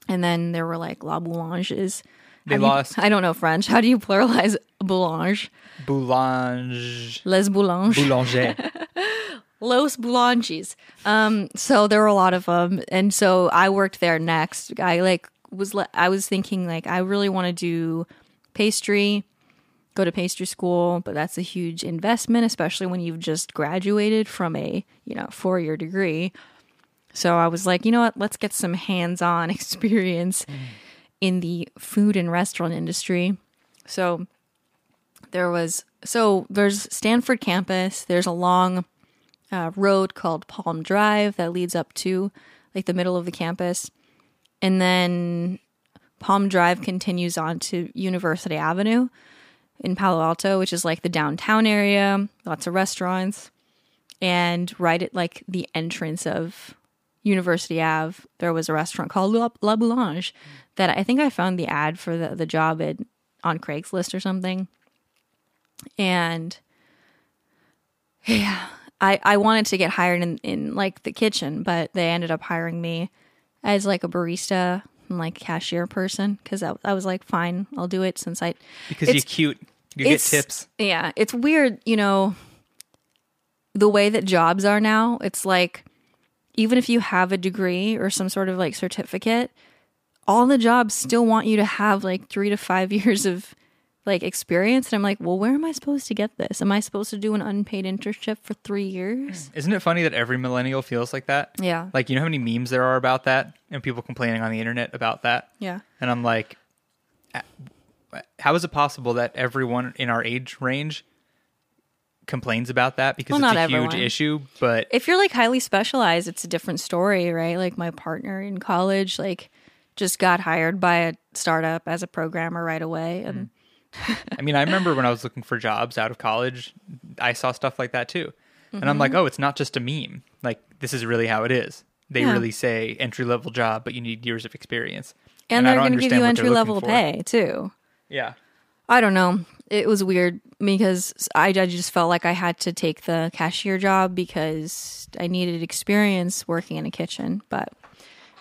[SPEAKER 2] And then there were like La Boulanges.
[SPEAKER 1] They
[SPEAKER 2] How do you-
[SPEAKER 1] lost
[SPEAKER 2] I don't know French. How do you pluralize Boulange?
[SPEAKER 1] Boulange.
[SPEAKER 2] Les Boulanges.
[SPEAKER 1] Boulanger.
[SPEAKER 2] Los Boulanges. Um, so there were a lot of them, and so I worked there next. I like was le- I was thinking like I really want to do pastry, go to pastry school, but that's a huge investment, especially when you've just graduated from a you know four year degree. So I was like, you know what? Let's get some hands on experience in the food and restaurant industry. So there was so there's Stanford campus. There's a long uh, road called Palm Drive that leads up to like the middle of the campus, and then Palm Drive continues on to University Avenue in Palo Alto, which is like the downtown area. Lots of restaurants, and right at like the entrance of University Ave, there was a restaurant called La, La Boulange that I think I found the ad for the, the job at on Craigslist or something. And yeah, I, I wanted to get hired in, in like the kitchen, but they ended up hiring me as like a barista and like cashier person because I, I was like, fine, I'll do it since I
[SPEAKER 1] Because you're cute. You get tips.
[SPEAKER 2] yeah, it's weird, you know, the way that jobs are now. It's like even if you have a degree or some sort of like certificate, all the jobs still want you to have like 3 to 5 years of like experience and I'm like, "Well, where am I supposed to get this? Am I supposed to do an unpaid internship for 3 years?"
[SPEAKER 1] Isn't it funny that every millennial feels like that?
[SPEAKER 2] Yeah.
[SPEAKER 1] Like, you know how many memes there are about that and people complaining on the internet about that?
[SPEAKER 2] Yeah.
[SPEAKER 1] And I'm like, "Uh, how is it possible that everyone in our age range complains about that? Because
[SPEAKER 2] Well,
[SPEAKER 1] it's
[SPEAKER 2] not
[SPEAKER 1] a huge issue, but
[SPEAKER 2] if you're like highly specialized, it's a different story, right? Like my partner in college, like just got hired by a startup as a programmer right away, and
[SPEAKER 1] I mean, I remember when I was looking for jobs out of college, I saw stuff like that too. And I'm like, mm-hmm. oh, it's not just a meme. Like, this is really how it is. They
[SPEAKER 2] Yeah.
[SPEAKER 1] really say entry level job, but you need years of experience.
[SPEAKER 2] and,
[SPEAKER 1] I
[SPEAKER 2] they're going to give you entry level pay too.
[SPEAKER 1] Yeah.
[SPEAKER 2] I don't know. It was weird because I, I just felt like I had to take the cashier job because I needed experience working in a kitchen. But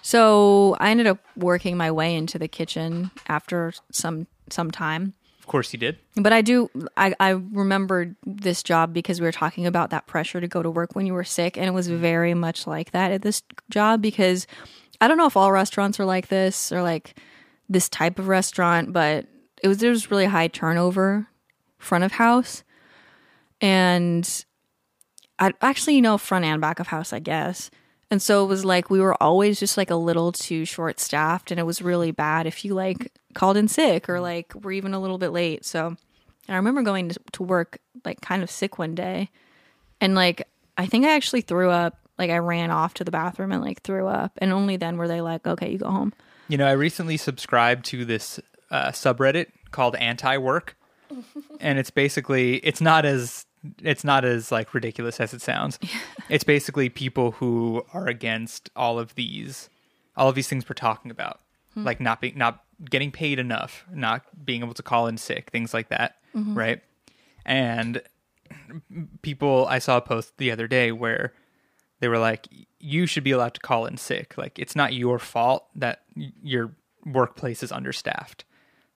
[SPEAKER 2] so I ended up working my way into the kitchen after some some time.
[SPEAKER 1] Of course you did.
[SPEAKER 2] But I do, I, I remembered this job because we were talking about that pressure to go to work when you were sick. And it was mm-hmm. very much like that at this job because I don't know if all restaurants are like this or like this type of restaurant, but it was, there was really high turnover front of house. And I actually, you know, front and back of house, I guess. And so it was like we were always just like a little too short staffed and it was really bad if you like called in sick or like were even a little bit late. So and I remember going to, to work like kind of sick one day and like I think I actually threw up. Like I ran off to the bathroom and like threw up and only then were they like, okay, you go home.
[SPEAKER 1] You know, I recently subscribed to this uh, subreddit called Anti Work, and it's basically it's not as it's not as like ridiculous as it sounds. it's basically people who are against all of these all of these things we're talking about, hmm. like not being not getting paid enough, not being able to call in sick, things like that, mm-hmm. right? And people, I saw a post the other day where they were like, you should be allowed to call in sick. Like, it's not your fault that y- your workplace is understaffed.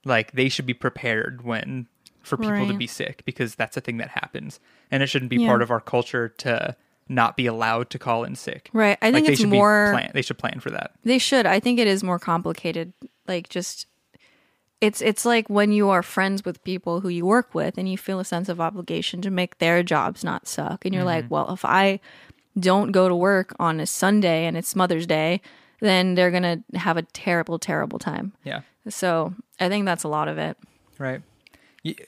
[SPEAKER 1] Like, they should be prepared when for people to be sick because that's a thing that happens. And it shouldn't be
[SPEAKER 2] Yeah.
[SPEAKER 1] part of our culture to not be allowed to call in sick.
[SPEAKER 2] Right. I think
[SPEAKER 1] they
[SPEAKER 2] it's
[SPEAKER 1] should
[SPEAKER 2] more
[SPEAKER 1] plan- they should plan for that.
[SPEAKER 2] They should. I think it is more complicated. Like just it's it's like when you are friends with people who you work with and you feel a sense of obligation to make their jobs not suck. And you're like, mm-hmm. well, if I don't go to work on a Sunday and it's Mother's Day, then they're going to have a terrible terrible time.
[SPEAKER 1] Yeah.
[SPEAKER 2] So, I think that's a lot of it.
[SPEAKER 1] Right.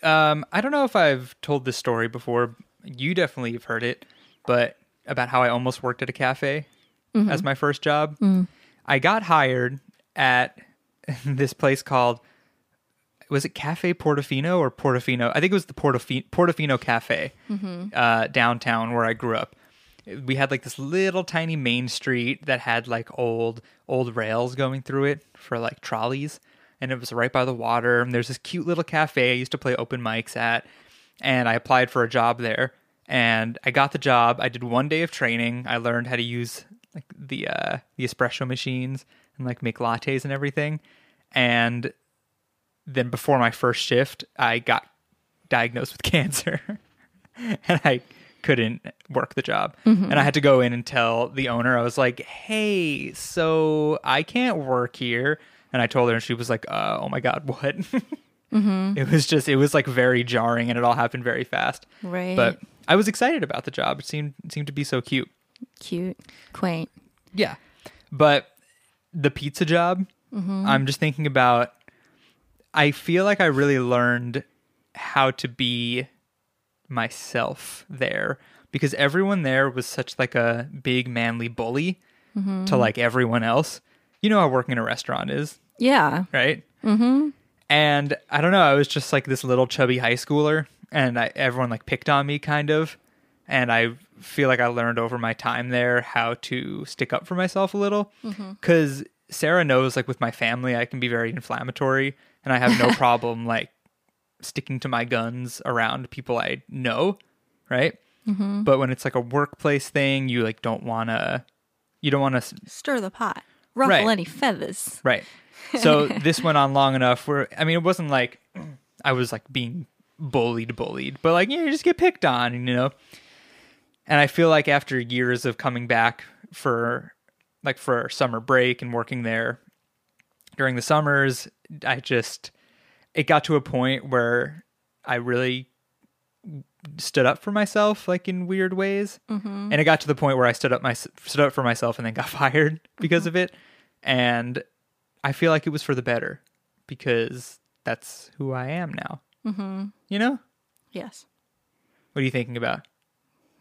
[SPEAKER 1] Um, I don't know if I've told this story before. You definitely have heard it, but about how I almost worked at a cafe as my first job. I got hired at this place called was it Cafe Portofino or Portofino? I think it was the Portofi- Portofino Cafe uh, downtown where I grew up. We had like this little tiny main street that had like old old rails going through it for like trolleys, and it was right by the water. And there's this cute little cafe I used to play open mics at, and I applied for a job there, and I got the job. I did one day of training. I learned how to use like the uh, the espresso machines and like make lattes and everything, and then before my first shift, I got diagnosed with cancer and I couldn't work the job. And I had to go in and tell the owner, I was like, hey, so I can't work here. And I told her, and she was like, uh, oh my God, what? Mm-hmm. It was just, it was like very jarring and it all happened very fast.
[SPEAKER 2] Right.
[SPEAKER 1] But I was excited about the job. It seemed, it seemed to be so cute.
[SPEAKER 2] Cute, quaint.
[SPEAKER 1] Yeah. But the pizza job, mm-hmm. I'm just thinking about I feel like I really learned how to be myself there because everyone there was such like a big manly bully mm-hmm. to like everyone else. You know how working in a restaurant is,
[SPEAKER 2] Yeah.
[SPEAKER 1] right? Mm-hmm. And I don't know, I was just like this little chubby high schooler, and I, everyone like picked on me kind of. And I feel like I learned over my time there how to stick up for myself a little. Because Sarah knows, like with my family, I can be very inflammatory, and I have no problem like sticking to my guns around people I know, right? Mm-hmm. But when it's like a workplace thing, you like don't want to, you don't want to,
[SPEAKER 2] Stir the pot. Ruffle
[SPEAKER 1] Right.
[SPEAKER 2] any feathers.
[SPEAKER 1] right? So this went on long enough where I mean, it wasn't like I was like being bullied, bullied, but like you, know, you just get picked on, you know. And I feel like after years of coming back for like for summer break and working there during the summers, I just it got to a point where I really stood up for myself like in weird ways. Mm-hmm. And it got to the point where I stood up my stood up for myself and then got fired because of it. And I feel like it was for the better because that's who I am now. Mm-hmm. You know?
[SPEAKER 2] Yes.
[SPEAKER 1] What are you thinking about?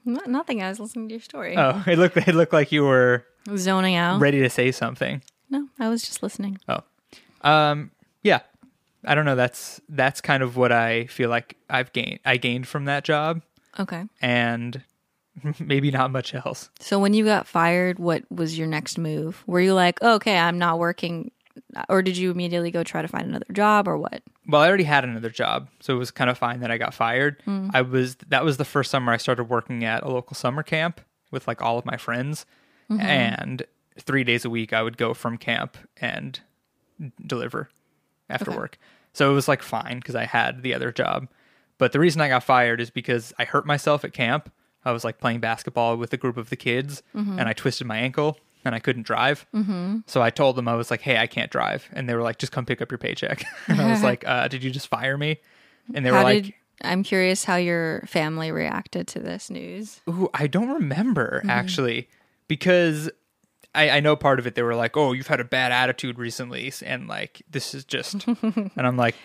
[SPEAKER 2] No- nothing. I was listening to your story.
[SPEAKER 1] Oh, it looked it looked like you were
[SPEAKER 2] Zoning out.
[SPEAKER 1] ready to say something.
[SPEAKER 2] No, I was just listening.
[SPEAKER 1] Oh, um, yeah. I don't know. That's that's kind of what I feel like I've gained. I gained from that job,
[SPEAKER 2] Okay.
[SPEAKER 1] and maybe not much else.
[SPEAKER 2] So when you got fired, what was your next move? Were you like, oh, okay, I'm not working, or did you immediately go try to find another job, or what?
[SPEAKER 1] Well, I already had another job, so it was kind of fine that I got fired. Mm. I was that was the first summer I started working at a local summer camp with like all of my friends, mm-hmm. and three days a week I would go from camp and deliver after
[SPEAKER 2] Okay.
[SPEAKER 1] work. So it was like fine because I had the other job. But the reason I got fired is because I hurt myself at camp. I was like playing basketball with a group of the kids, and I twisted my ankle and I couldn't drive. Mm-hmm. So I told them I was like, "Hey, I can't drive," and they were like, "Just come pick up your paycheck." and I was like, uh, "Did you just fire me?" And they were like,
[SPEAKER 2] did I'm curious how your family reacted to this news.
[SPEAKER 1] Ooh, I don't remember actually, because I, I know part of it. They were like, "Oh, you've had a bad attitude recently," and like this is just, and I'm like,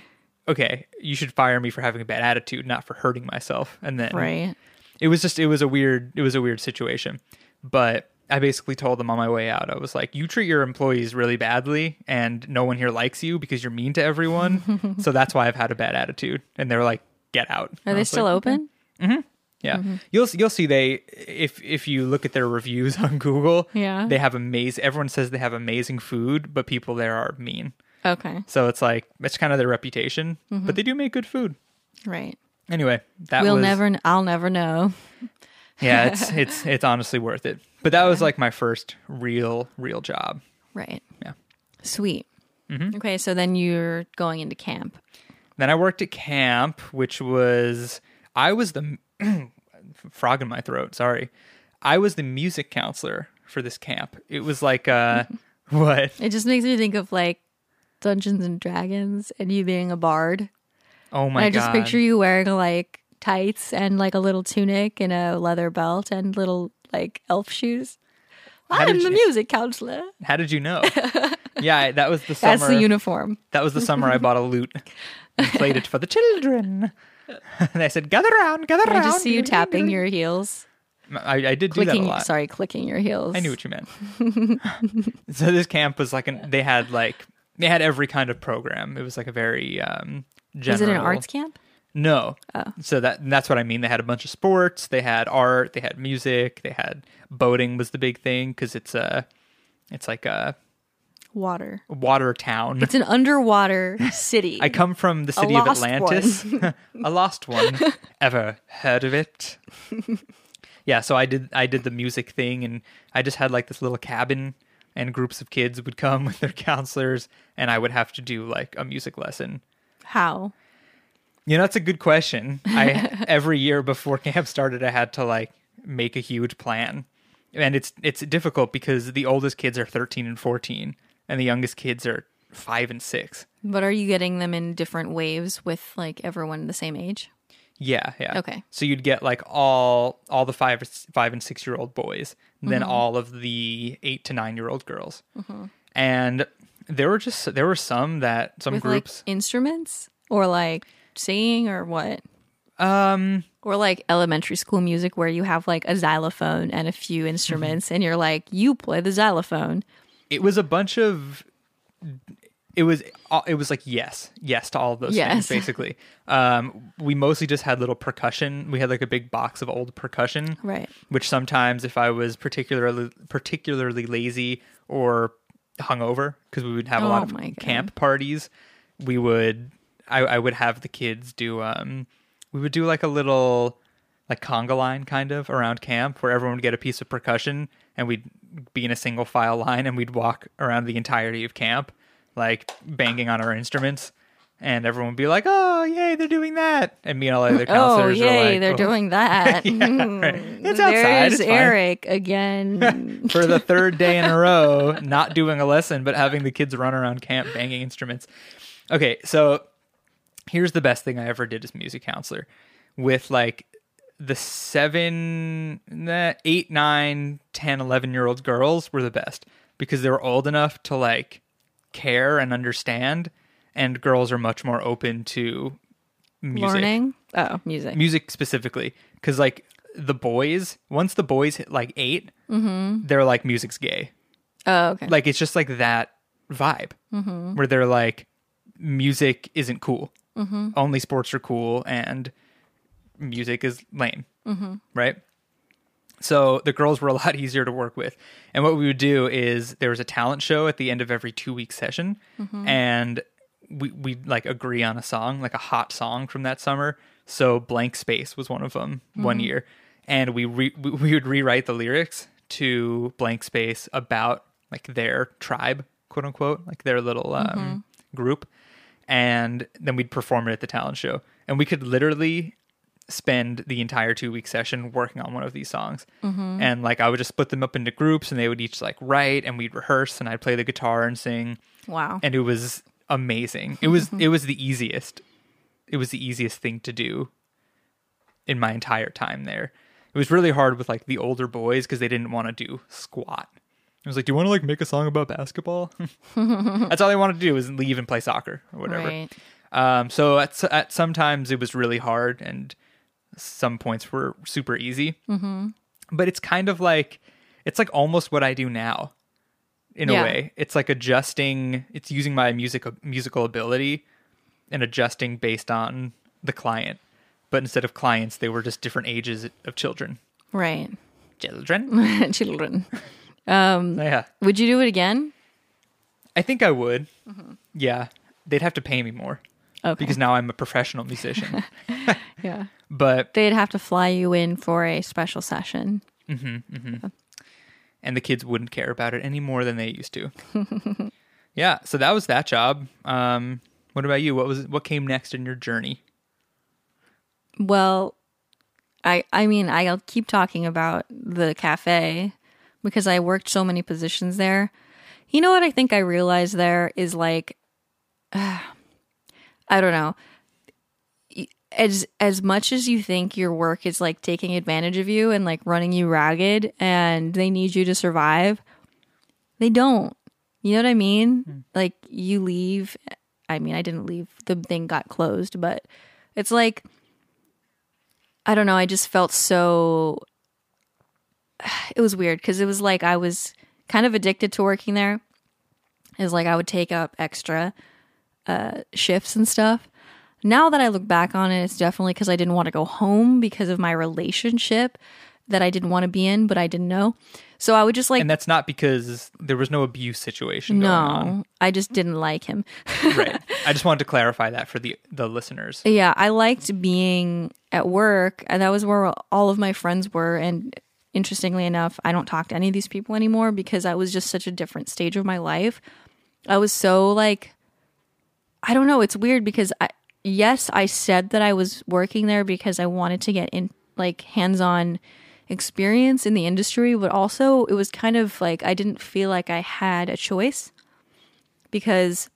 [SPEAKER 1] "Okay, you should fire me for having a bad attitude, not for hurting myself." And then
[SPEAKER 2] Right.
[SPEAKER 1] it was just, it was a weird, it was a weird situation. But I basically told them on my way out, I was like, "You treat your employees really badly, and no one here likes you because you're mean to everyone. so that's why I've had a bad attitude." And they were like, "Get out."
[SPEAKER 2] Are
[SPEAKER 1] And
[SPEAKER 2] they still
[SPEAKER 1] like,
[SPEAKER 2] open? Mm-hmm.
[SPEAKER 1] Yeah,
[SPEAKER 2] Mm-hmm.
[SPEAKER 1] you'll you'll see they if if you look at their reviews on Google,
[SPEAKER 2] Yeah.
[SPEAKER 1] they have amazing. Everyone says they have amazing food, but people there are mean.
[SPEAKER 2] Okay.
[SPEAKER 1] So it's like it's kind of their reputation, but they do make good food.
[SPEAKER 2] Right.
[SPEAKER 1] Anyway, that
[SPEAKER 2] Mm-hmm. we'll
[SPEAKER 1] was
[SPEAKER 2] never. I'll never know.
[SPEAKER 1] yeah, it's it's it's honestly worth it. But that was like my first real real job.
[SPEAKER 2] Right.
[SPEAKER 1] Yeah.
[SPEAKER 2] Sweet.
[SPEAKER 1] Mm-hmm.
[SPEAKER 2] Okay, so then you're going into camp.
[SPEAKER 1] Then I worked at camp, which was I was the frog in my throat. Sorry, I was the music counselor for this camp. It was like uh, what?
[SPEAKER 2] It just makes me think of like Dungeons and Dragons and you being a bard.
[SPEAKER 1] Oh
[SPEAKER 2] And
[SPEAKER 1] my
[SPEAKER 2] I just
[SPEAKER 1] god!
[SPEAKER 2] picture you wearing like tights and like a little tunic and a leather belt and little like elf shoes.
[SPEAKER 1] How
[SPEAKER 2] I'm the
[SPEAKER 1] you-
[SPEAKER 2] music counselor.
[SPEAKER 1] How did you know? yeah, that was the summer.
[SPEAKER 2] That's the uniform.
[SPEAKER 1] that was the summer I bought a lute and played it for the children. and I said, "Gather around, gather around."
[SPEAKER 2] I just see you tapping your heels,
[SPEAKER 1] I, I did do that a lot.
[SPEAKER 2] Sorry, clicking your heels.
[SPEAKER 1] I knew what you meant. so this camp was like an. They had like they had every kind of program. It was like a very um. General,
[SPEAKER 2] Was it an arts camp?
[SPEAKER 1] No.
[SPEAKER 2] Oh.
[SPEAKER 1] So that that's what I mean. They had a bunch of sports. They had art. They had music. They had boating was the big thing because it's a, it's like a
[SPEAKER 2] Water.
[SPEAKER 1] water town.
[SPEAKER 2] It's an underwater city.
[SPEAKER 1] I come from the city of Atlantis. a lost one. Ever heard of it? yeah, so I did I did the music thing and I just had like this little cabin and groups of kids would come with their counselors and I would have to do like a music lesson.
[SPEAKER 2] How?
[SPEAKER 1] You know, that's a good question. I every year before camp started I had to like make a huge plan. And it's it's difficult because the oldest kids are 13 and 14 and the youngest kids are 5 and 6.
[SPEAKER 2] But are you getting them in different waves with like everyone the same age?
[SPEAKER 1] Yeah, yeah.
[SPEAKER 2] Okay.
[SPEAKER 1] So you'd get like all all the five five and six year old boys, then mm-hmm. all of the eight to nine year old girls, mm-hmm. and there were just there were some that some
[SPEAKER 2] with
[SPEAKER 1] groups.
[SPEAKER 2] like instruments or like singing or what?
[SPEAKER 1] um,
[SPEAKER 2] Or like elementary school music where you have like a xylophone and a few instruments mm-hmm. and you're like, you play the xylophone.
[SPEAKER 1] It was a bunch of. It was it was like yes yes to all of those
[SPEAKER 2] Yes.
[SPEAKER 1] things basically. Um, we mostly just had little percussion. We had like a big box of old percussion,
[SPEAKER 2] Right.
[SPEAKER 1] which sometimes if I was particularly particularly lazy or hungover because we would have a lot
[SPEAKER 2] Oh
[SPEAKER 1] of
[SPEAKER 2] my
[SPEAKER 1] camp parties, we would I, I would have the kids do um we would do like a little like conga line kind of around camp where everyone would get a piece of percussion and we'd be in a single file line and we'd walk around the entirety of camp like banging on our instruments and everyone would be like oh yay they're doing that and me and all the other
[SPEAKER 2] Oh,
[SPEAKER 1] counselors are like.
[SPEAKER 2] yay, they're
[SPEAKER 1] "Oh."
[SPEAKER 2] doing that.
[SPEAKER 1] Yeah, right. Hmm. It's outside,
[SPEAKER 2] There's
[SPEAKER 1] it's.
[SPEAKER 2] Eric again.
[SPEAKER 1] for the third day in a row, not doing a lesson, but having the kids run around camp banging instruments. Okay, so here's the best thing I ever did as music counselor with like the seven, nah, eight, nine, 10, 11 year old girls were the best because they were old enough to like care and understand, and girls are much more open to music.
[SPEAKER 2] Learning. Oh, music.
[SPEAKER 1] music specifically. Because like the boys once the boys hit like 8 mm-hmm. they're like music's gay.
[SPEAKER 2] Oh, okay.
[SPEAKER 1] like it's just like that vibe mm-hmm. where they're like music isn't cool. Mm-hmm. Only sports are cool and music is lame mm-hmm. right? So the girls were a lot easier to work with. And what we would do is there was a talent show at the end of every two week session. Mm-hmm. And we we'd like agree on a song like a hot song from that summer. So blank space was one of them one mm-hmm. year. And we re- we we would rewrite the lyrics to blank space about like their tribe quote unquote like their little um, group. And then we'd perform it at the talent show. And we could literally spend the entire two week session working on one of these songs. And like i would just split them up into groups and they would each like write and we'd rehearse and i'd play the guitar and sing.
[SPEAKER 2] Wow.
[SPEAKER 1] and it was amazing. It was it was the easiest it was the easiest thing to do in my entire time there. It was really hard with like the older boys because they didn't want to do squat. It was like do you want to like make a song about basketball? That's all they wanted to do was leave and play soccer or whatever.
[SPEAKER 2] Right.
[SPEAKER 1] um, so at, at sometimes it was really hard and some points were super easy. Mm-hmm. But it's kind of like, it's like almost what I do now in
[SPEAKER 2] Yeah.
[SPEAKER 1] a way. It's like adjusting, it's using my music, musical ability and adjusting based on the client. But instead of clients, they were just different ages of children.
[SPEAKER 2] Right.
[SPEAKER 1] Children?
[SPEAKER 2] Children. Um,
[SPEAKER 1] yeah.
[SPEAKER 2] Would you do it again?
[SPEAKER 1] I think I would. Yeah. They'd have to pay me more
[SPEAKER 2] Okay.
[SPEAKER 1] because now I'm a professional musician.
[SPEAKER 2] yeah.
[SPEAKER 1] but
[SPEAKER 2] They'd have to fly you in for a special session.
[SPEAKER 1] and the kids wouldn't care about it any more than they used to. yeah, so that was that job. Um, what about you? What was what came next in your journey?
[SPEAKER 2] Well, I I mean I'll keep talking about the cafe because I worked so many positions there. You know what I think I realized there is like I don't know. As as much as you think your work is like taking advantage of you and like running you ragged and they need you to survive, they don't. You know what I mean? Hmm. Like you leave I mean, I didn't leave. The thing got closed, but it's like I don't know. I just felt so. It was weird because it was like I was kind of addicted to working there. Is like I would take up extra uh, shifts and stuff. Now that I look back on it, it's definitely because I didn't want to go home because of my relationship that I didn't want to be in, but I didn't know. So I would just like
[SPEAKER 1] And that's not because there was no abuse situation going on.
[SPEAKER 2] no, I just didn't like him.
[SPEAKER 1] Right. I just wanted to clarify that for the the listeners.
[SPEAKER 2] Yeah, I liked being at work, and that was where all of my friends were. And interestingly enough, I don't talk to any of these people anymore because I was just such a different stage of my life. I was so like, I don't know. It's weird because I, yes, I said that I was working there because I wanted to get in like hands on experience in the industry, but also it was kind of like I didn't feel like I had a choice because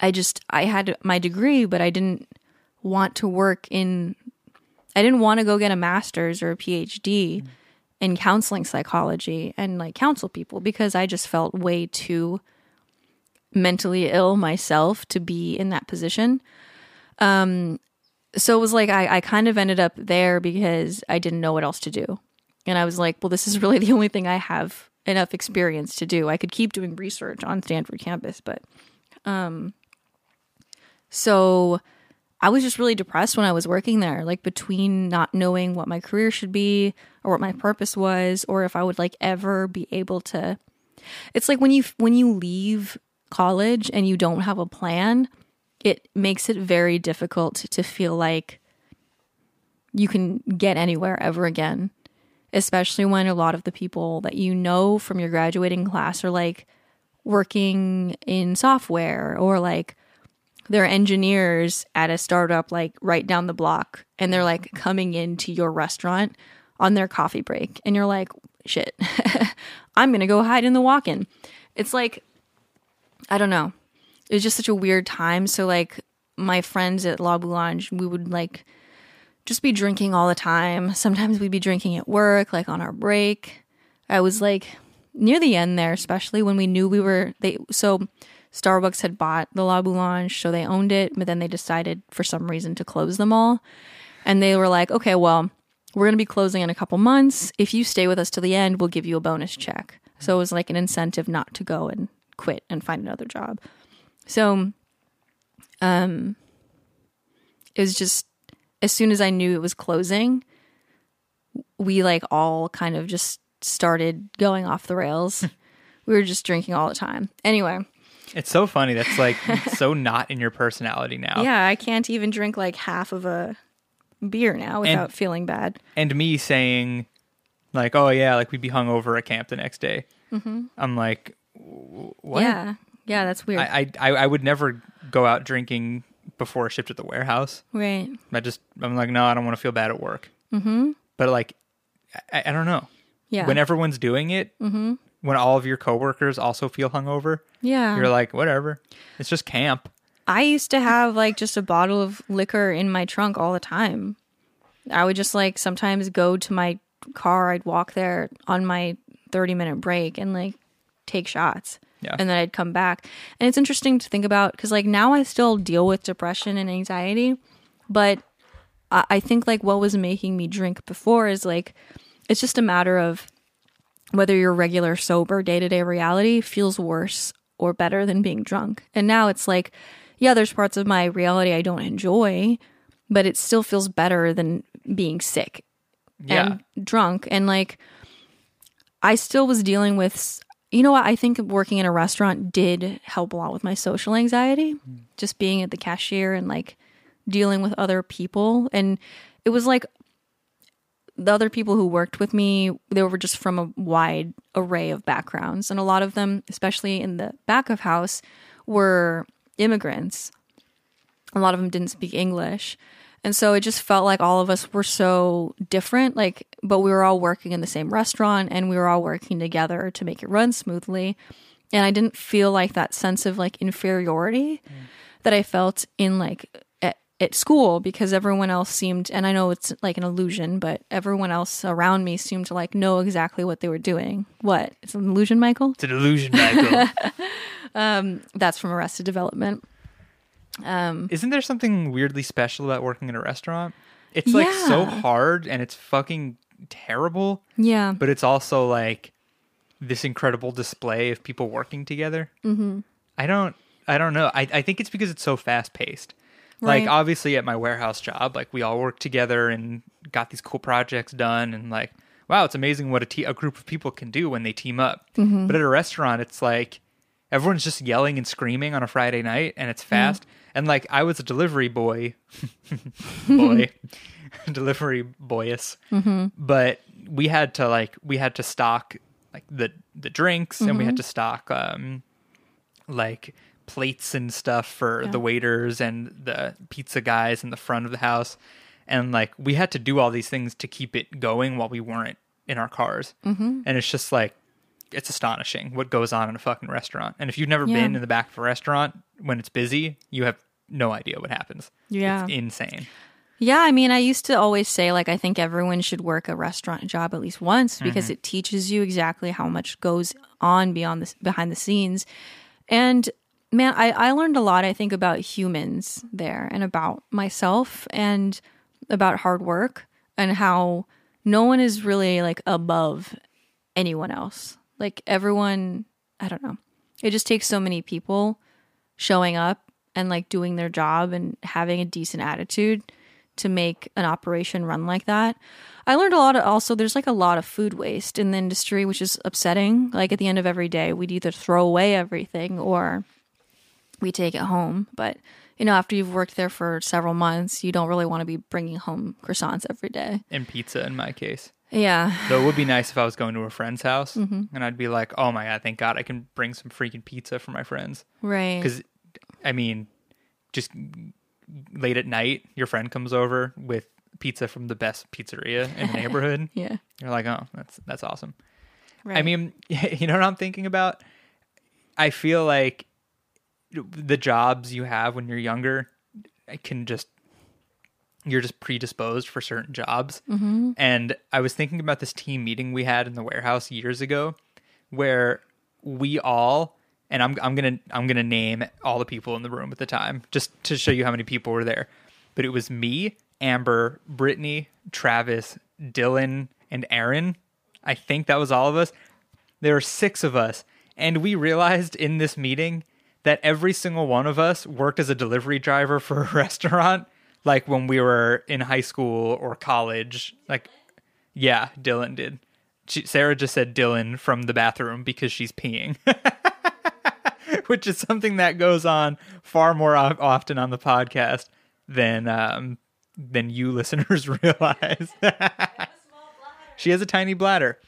[SPEAKER 2] I just I had my degree, but I didn't want to work in I didn't want to go get a master's or a PhD mm. in counseling psychology and like counsel people because I just felt way too mentally ill myself to be in that position. Um so it was like I, I kind of ended up there because I didn't know what else to do. And I was like, well, this is really the only thing I have enough experience to do. I could keep doing research on Stanford campus, but um, so I was just really depressed when I was working there, like between not knowing what my career should be or what my purpose was or if I would like ever be able to It's like when you when you leave college and you don't have a plan, it makes it very difficult to feel like you can get anywhere ever again, especially when a lot of the people that you know from your graduating class are like working in software or like they're engineers at a startup like right down the block and they're like coming into your restaurant on their coffee break and you're like shit i'm gonna go hide in the walk-in. It's like i don't know it was just such a weird time so like my friends at la boulange we would like just be drinking all the time sometimes we'd be drinking at work like on our break i was like near the end there especially when we knew we were they so Starbucks had bought the La Boulange, so they owned it, but then they decided for some reason to close them all. And they were like, okay, well, we're going to be closing in a couple months. If you stay with us to the end, we'll give you a bonus check. So it was like an incentive not to go and quit and find another job. So, um, it was just as soon as I knew it was closing, we like all kind of just started going off the rails. we were just drinking all the time. Anyway,
[SPEAKER 1] It's so funny. That's like so not in your personality now.
[SPEAKER 2] Yeah, I can't even drink like half of a beer now without feeling bad.
[SPEAKER 1] And me saying, like, oh yeah, like we'd be hungover at camp the next day. Mm-hmm. I'm like, "W- what?
[SPEAKER 2] Yeah, yeah, that's weird.
[SPEAKER 1] I, I I would never go out drinking before a shift at the warehouse.
[SPEAKER 2] right?
[SPEAKER 1] I just I'm like, no, I don't want to feel bad at work. Mm-hmm. But like, I, I don't know.
[SPEAKER 2] Yeah,
[SPEAKER 1] When everyone's doing it, mm-hmm. when all of your coworkers also feel hungover,
[SPEAKER 2] yeah.
[SPEAKER 1] you're like, whatever. It's just camp.
[SPEAKER 2] I used to have like just a bottle of liquor in my trunk all the time. I would just like sometimes go to my car. I'd walk there on my 30 minute break and like take shots.
[SPEAKER 1] Yeah.
[SPEAKER 2] And then I'd come back. And it's interesting to think about because like now I still deal with depression and anxiety, but I, I think like what was making me drink before is like it's just a matter of whether your regular sober day to day reality feels worse or better than being drunk. And now it's like, yeah, there's parts of my reality I don't enjoy, but it still feels better than being sick
[SPEAKER 1] Yeah.
[SPEAKER 2] and drunk. And like, I still was dealing with, you know what? I think working in a restaurant did help a lot with my social anxiety, hmm. just being at the cashier and like dealing with other people. And it was like the other people who worked with me, they were just from a wide array of backgrounds. And a lot of them, especially in the back of house, were immigrants. A lot of them didn't speak English. And so it just felt like all of us were so different, like, but we were all working in the same restaurant and we were all working together to make it run smoothly. And I didn't feel like that sense of like inferiority mm. that I felt in like at, at school because everyone else seemed, and I know it's like an illusion, but everyone else around me seemed to like know exactly what they were doing. What? It's an illusion, Michael?
[SPEAKER 1] It's an illusion, Michael.
[SPEAKER 2] Um, that's from Arrested Development.
[SPEAKER 1] Isn't there something weirdly special about working in a restaurant? It's like so hard and it's fucking terrible,
[SPEAKER 2] Yeah.
[SPEAKER 1] but it's also like this incredible display of people working together. Mm-hmm. I don't, I don't know. I, I think it's because it's so fast paced. Like obviously at my warehouse job, like we all worked together and got these cool projects done, and like wow, it's amazing what a, te- a group of people can do when they team up. But at a restaurant, it's like everyone's just yelling and screaming on a Friday night, and it's fast. And like I was a delivery boy, boy, delivery boyus, but we had to like we had to stock like the the drinks, and we had to stock um like plates and stuff for the waiters and the pizza guys in the front of the house. And like we had to do all these things to keep it going while we weren't in our cars. Mm-hmm. And it's just like, it's astonishing what goes on in a fucking restaurant. And if you've never
[SPEAKER 2] Yeah.
[SPEAKER 1] been in the back of a restaurant when it's busy, you have no idea what happens.
[SPEAKER 2] Yeah.
[SPEAKER 1] It's insane.
[SPEAKER 2] Yeah, I mean, I used to always say like I think everyone should work a restaurant job at least once because mm-hmm. it teaches you exactly how much goes on beyond the behind the scenes. And man, I I learned a lot I think about humans there and about myself and about hard work and how no one is really like above anyone else. Like everyone, I don't know. It just takes so many people showing up and like doing their job and having a decent attitude to make an operation run like that. I learned a lot of also there's like a lot of food waste in the industry which is upsetting. Like at the end of every day we'd either throw away everything or we take it home, but you know, after you've worked there for several months, you don't really want to be bringing home croissants every day.
[SPEAKER 1] And pizza in my case.
[SPEAKER 2] Yeah.
[SPEAKER 1] Though it would be nice if I was going to a friend's house
[SPEAKER 2] Mm-hmm.
[SPEAKER 1] and I'd be like, oh my God, thank God I can bring some freaking pizza for my friends.
[SPEAKER 2] Right.
[SPEAKER 1] Because, I mean, just late at night, your friend comes over with pizza from the best pizzeria in the neighborhood.
[SPEAKER 2] Yeah.
[SPEAKER 1] You're like, oh, that's that's awesome.
[SPEAKER 2] Right.
[SPEAKER 1] I mean, you know what I'm thinking about? I feel like the jobs you have when you're younger can just you're just predisposed for certain jobs. Mm-hmm. And I was thinking about this team meeting we had in the warehouse years ago, where we all and I'm I'm gonna I'm gonna name all the people in the room at the time just to show you how many people were there. But it was me, Amber, Brittany, Travis, Dylan, and Aaron. I think that was all of us. There were six of us, and we realized in this meeting that every single one of us worked as a delivery driver for a restaurant, like when we were in high school or college. Like, yeah, Dylan did. She, Sarah just said Dylan from the bathroom because she's peeing. Which is something that goes on far more often on the podcast than um, than you listeners realize. she has a tiny bladder.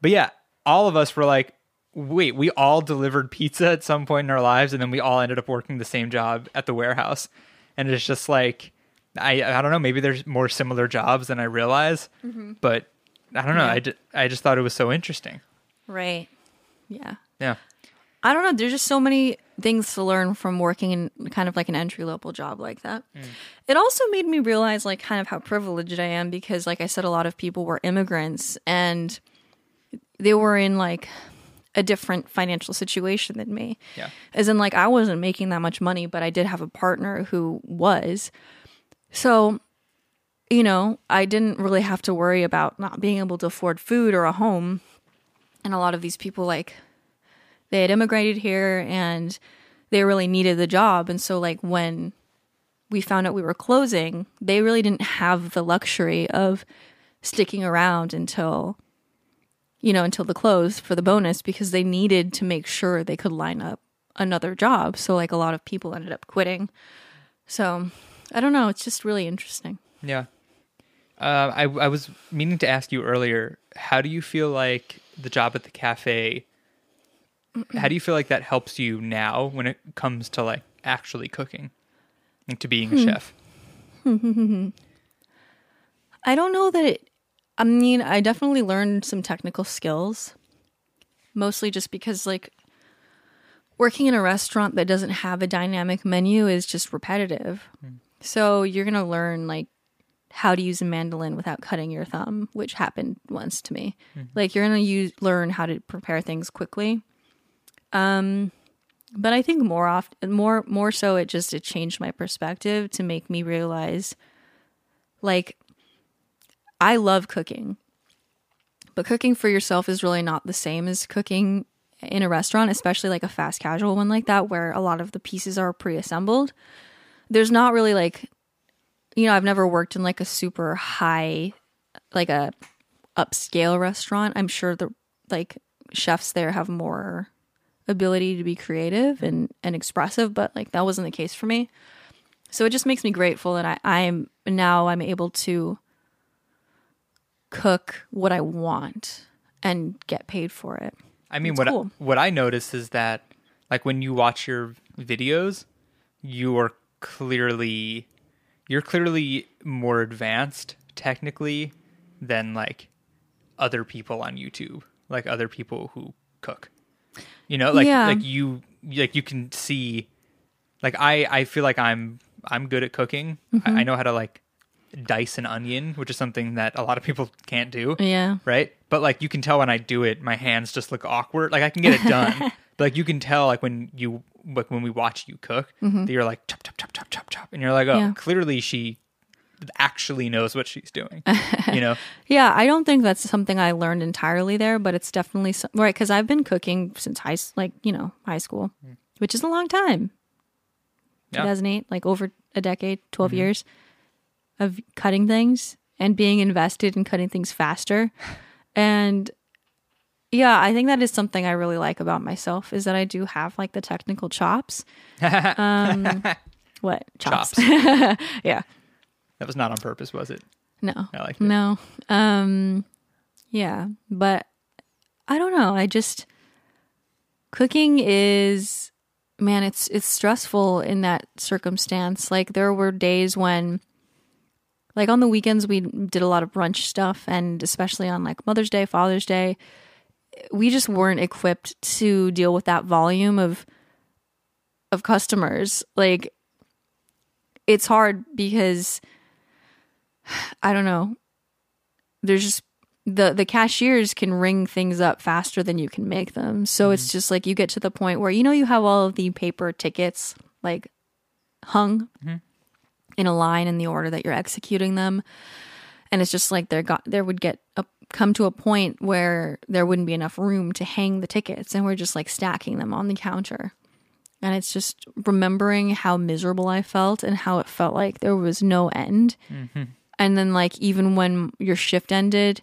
[SPEAKER 1] But yeah, all of us were like, wait, we all delivered pizza at some point in our lives, and then we all ended up working the same job at the warehouse. And it's just like, I I don't know, maybe there's more similar jobs than I realize, mm-hmm. but I don't know. I, ju- I just thought it was so interesting.
[SPEAKER 2] Right. Yeah.
[SPEAKER 1] Yeah.
[SPEAKER 2] I don't know. There's just so many things to learn from working in kind of like an entry level job like that. Mm. It also made me realize like kind of how privileged I am because like I said a lot of people were immigrants and they were in like a different financial situation than me.
[SPEAKER 1] Yeah.
[SPEAKER 2] As in like I wasn't making that much money, but I did have a partner who was. So, you know, I didn't really have to worry about not being able to afford food or a home. And a lot of these people like they had immigrated here and they really needed the job. And so like when we found out we were closing they really didn't have the luxury of sticking around until you know until the close for the bonus because they needed to make sure they could line up another job. So like a lot of people ended up quitting. So i don't know it's just really interesting
[SPEAKER 1] Yeah. Uh, I I was meaning to ask you earlier. How do you feel like the job at the cafe? How do you feel like that helps you now when it comes to like actually cooking, like to being a chef?
[SPEAKER 2] I don't know that it, I mean, I definitely learned some technical skills, mostly just because, like, working in a restaurant that doesn't have a dynamic menu is just repetitive. So you're going to learn, like, how to use a mandolin without cutting your thumb, which happened once to me. Like, you're going to use learn how to prepare things quickly. Um, but I think more often, more more so, it just it changed my perspective to make me realize, like, I love cooking, but cooking for yourself is really not the same as cooking in a restaurant, especially like a fast casual one like that, where a lot of the pieces are pre assembled. There's not really like, you know, I've never worked in like a super high, like a upscale restaurant. I'm sure the like chefs there have more ability to be creative and, and expressive, but like that wasn't the case for me. So it just makes me grateful that I, I'm now I'm able to cook what I want and get paid for it.
[SPEAKER 1] I mean,
[SPEAKER 2] It's
[SPEAKER 1] what
[SPEAKER 2] cool.
[SPEAKER 1] I, what I notice is that like when you watch your videos, you are clearly you're clearly more advanced technically than like other people on YouTube, like other people who cook. You know, like
[SPEAKER 2] Yeah.
[SPEAKER 1] like you like you can see like I I feel like I'm I'm good at cooking.
[SPEAKER 2] Mm-hmm.
[SPEAKER 1] I, I know how to like dice an onion, which is something that a lot of people can't do
[SPEAKER 2] Yeah.
[SPEAKER 1] right? But like you can tell when I do it, my hands just look awkward. Like I can get it done, but like you can tell like when you like when we watch you cook, that you're like chop chop chop chop chop chop, and you're like, oh,
[SPEAKER 2] Mm-hmm. Yeah.
[SPEAKER 1] clearly she actually knows what she's doing. you know?
[SPEAKER 2] Yeah, I don't think that's something I learned entirely there, but it's definitely some, right because I've been cooking since high, like you know, high school, which is a long time.
[SPEAKER 1] Yeah.
[SPEAKER 2] 2008, like over a decade, 12 years of cutting things and being invested in cutting things faster, and yeah, I think that is something I really like about myself is that I do have like the technical chops. Um, What chops?
[SPEAKER 1] Chops.
[SPEAKER 2] yeah.
[SPEAKER 1] That was not on purpose, was it?
[SPEAKER 2] No.
[SPEAKER 1] I liked it.
[SPEAKER 2] No. Um yeah, but I don't know. I just cooking is man, it's it's stressful in that circumstance. Like there were days when like on the weekends we did a lot of brunch stuff and especially on like Mother's Day, Father's Day, we just weren't equipped to deal with that volume of of customers. Like it's hard because I don't know. There's just the the cashiers can ring things up faster than you can make them. So it's mm-hmm. just like you get to the point where you know you have all of the paper tickets like hung mm-hmm. in a line in the order that you're executing them. And it's just like there got there would get a, come to a point where there wouldn't be enough room to hang the tickets and we're just like stacking them on the counter. And it's just remembering how miserable I felt and how it felt like there was no end. Mm-hmm. And then like even when your shift ended,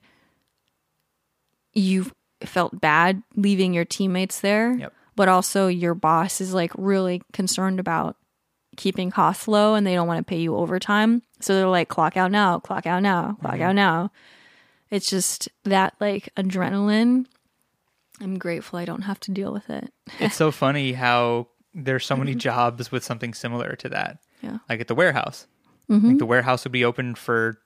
[SPEAKER 2] you felt bad leaving your teammates there.
[SPEAKER 1] Yep.
[SPEAKER 2] But also your boss is like really concerned about keeping costs low and they don't want to pay you overtime. So they're like clock out now, clock out now, clock mm-hmm. out now. It's just that like adrenaline. I'm grateful I don't have to deal with it.
[SPEAKER 1] It's so funny how there's so many mm-hmm. jobs with something similar to that.
[SPEAKER 2] Yeah.
[SPEAKER 1] Like at the warehouse. Like mm-hmm. the warehouse would be open for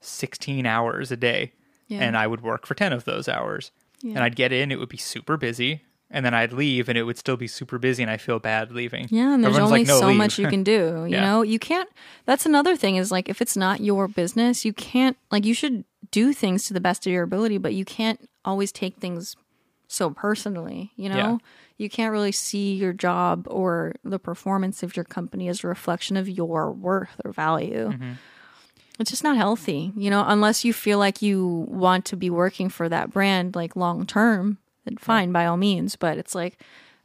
[SPEAKER 1] 16 hours a day.
[SPEAKER 2] Yeah.
[SPEAKER 1] And I would work for 10 of those hours. Yeah. And I'd get in, it would be super busy. And then I'd leave and it would still be super busy and I feel bad leaving.
[SPEAKER 2] Yeah, and there's
[SPEAKER 1] Everyone's
[SPEAKER 2] only
[SPEAKER 1] like, "No,
[SPEAKER 2] so
[SPEAKER 1] leave."
[SPEAKER 2] much you can do. You
[SPEAKER 1] Yeah.
[SPEAKER 2] know, you can't. That's another thing is like if it's not your business, you can't. Like you should do things to the best of your ability, but you can't always take things so personally. You know,
[SPEAKER 1] Yeah.
[SPEAKER 2] you can't really see your job or the performance of your company as a reflection of your worth or value.
[SPEAKER 1] Mm-hmm.
[SPEAKER 2] It's just not healthy, you know, unless you feel like you want to be working for that brand like long term, then fine, by all means. But it's like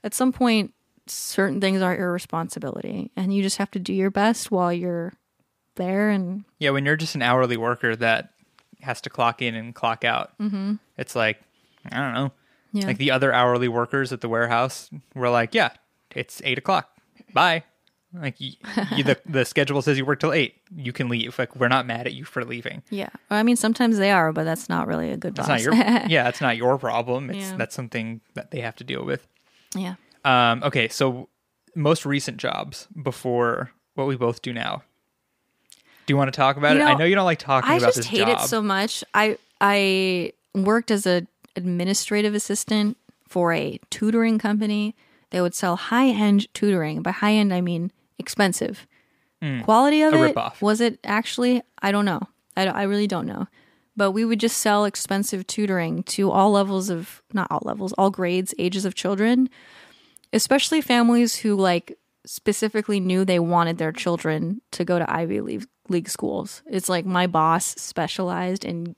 [SPEAKER 2] at some point, certain things are your responsibility and you just have to do your best while you're there. And
[SPEAKER 1] Yeah, when you're just an hourly worker that has to clock in and clock out, mm-hmm. it's like, I don't know.
[SPEAKER 2] yeah,
[SPEAKER 1] Like the other hourly workers at the warehouse were like, yeah, it's eight o'clock. Bye. Like you, the the schedule says you work till eight. You can leave. Like we're not mad at you for leaving.
[SPEAKER 2] yeah. Well, I mean, sometimes they are, but that's not really a good
[SPEAKER 1] That's
[SPEAKER 2] boss.
[SPEAKER 1] not your yeah. That's not your problem. It's
[SPEAKER 2] Yeah.
[SPEAKER 1] that's something that they have to deal with.
[SPEAKER 2] yeah.
[SPEAKER 1] Um, okay, so most recent jobs before what we both do now. Do you want to talk about
[SPEAKER 2] You
[SPEAKER 1] it? I
[SPEAKER 2] know,
[SPEAKER 1] know you don't like talking
[SPEAKER 2] I
[SPEAKER 1] about
[SPEAKER 2] just
[SPEAKER 1] this
[SPEAKER 2] hate it so much. I I worked as a administrative assistant for a tutoring company. They would sell high end tutoring. By high end, I mean expensive. Hmm. Quality of.
[SPEAKER 1] A
[SPEAKER 2] it
[SPEAKER 1] ripoff.
[SPEAKER 2] was it actually? I don't know. I, I really don't know. But we would just sell expensive tutoring to all levels of not all levels, all grades, ages of children, especially families who like specifically knew they wanted their children to go to Ivy League, League schools. It's like my boss specialized in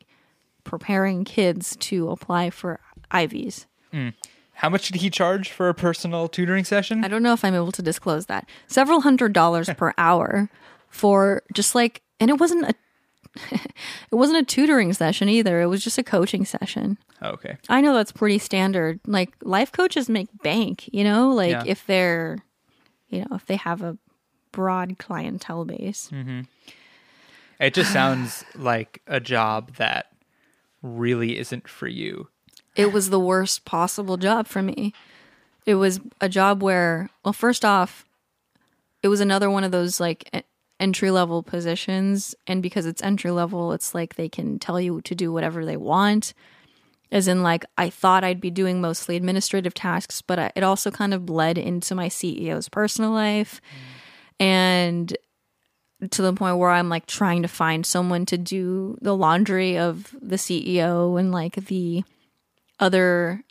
[SPEAKER 2] preparing kids to apply for Ivies. Hmm.
[SPEAKER 1] How much did he charge for a personal tutoring session?
[SPEAKER 2] I don't know if I'm able to disclose that. Several hundred dollars per hour for just like, and it wasn't a, it wasn't a tutoring session either. It was just a coaching session.
[SPEAKER 1] okay.
[SPEAKER 2] I know that's pretty standard. Like life coaches make bank, you know, like
[SPEAKER 1] Yeah.
[SPEAKER 2] if they're, you know, if they have a broad clientele base. Mm-hmm.
[SPEAKER 1] It just sounds like a job that really isn't for you.
[SPEAKER 2] it was the worst possible job for me. It was a job where, well, first off, it was another one of those like entry level positions. And because it's entry level, it's like they can tell you to do whatever they want. As in, like, I thought I'd be doing mostly administrative tasks, but I, it also kind of bled into my CEO's personal life. Mm. And to the point where I'm like trying to find someone to do the laundry of the CEO and like the other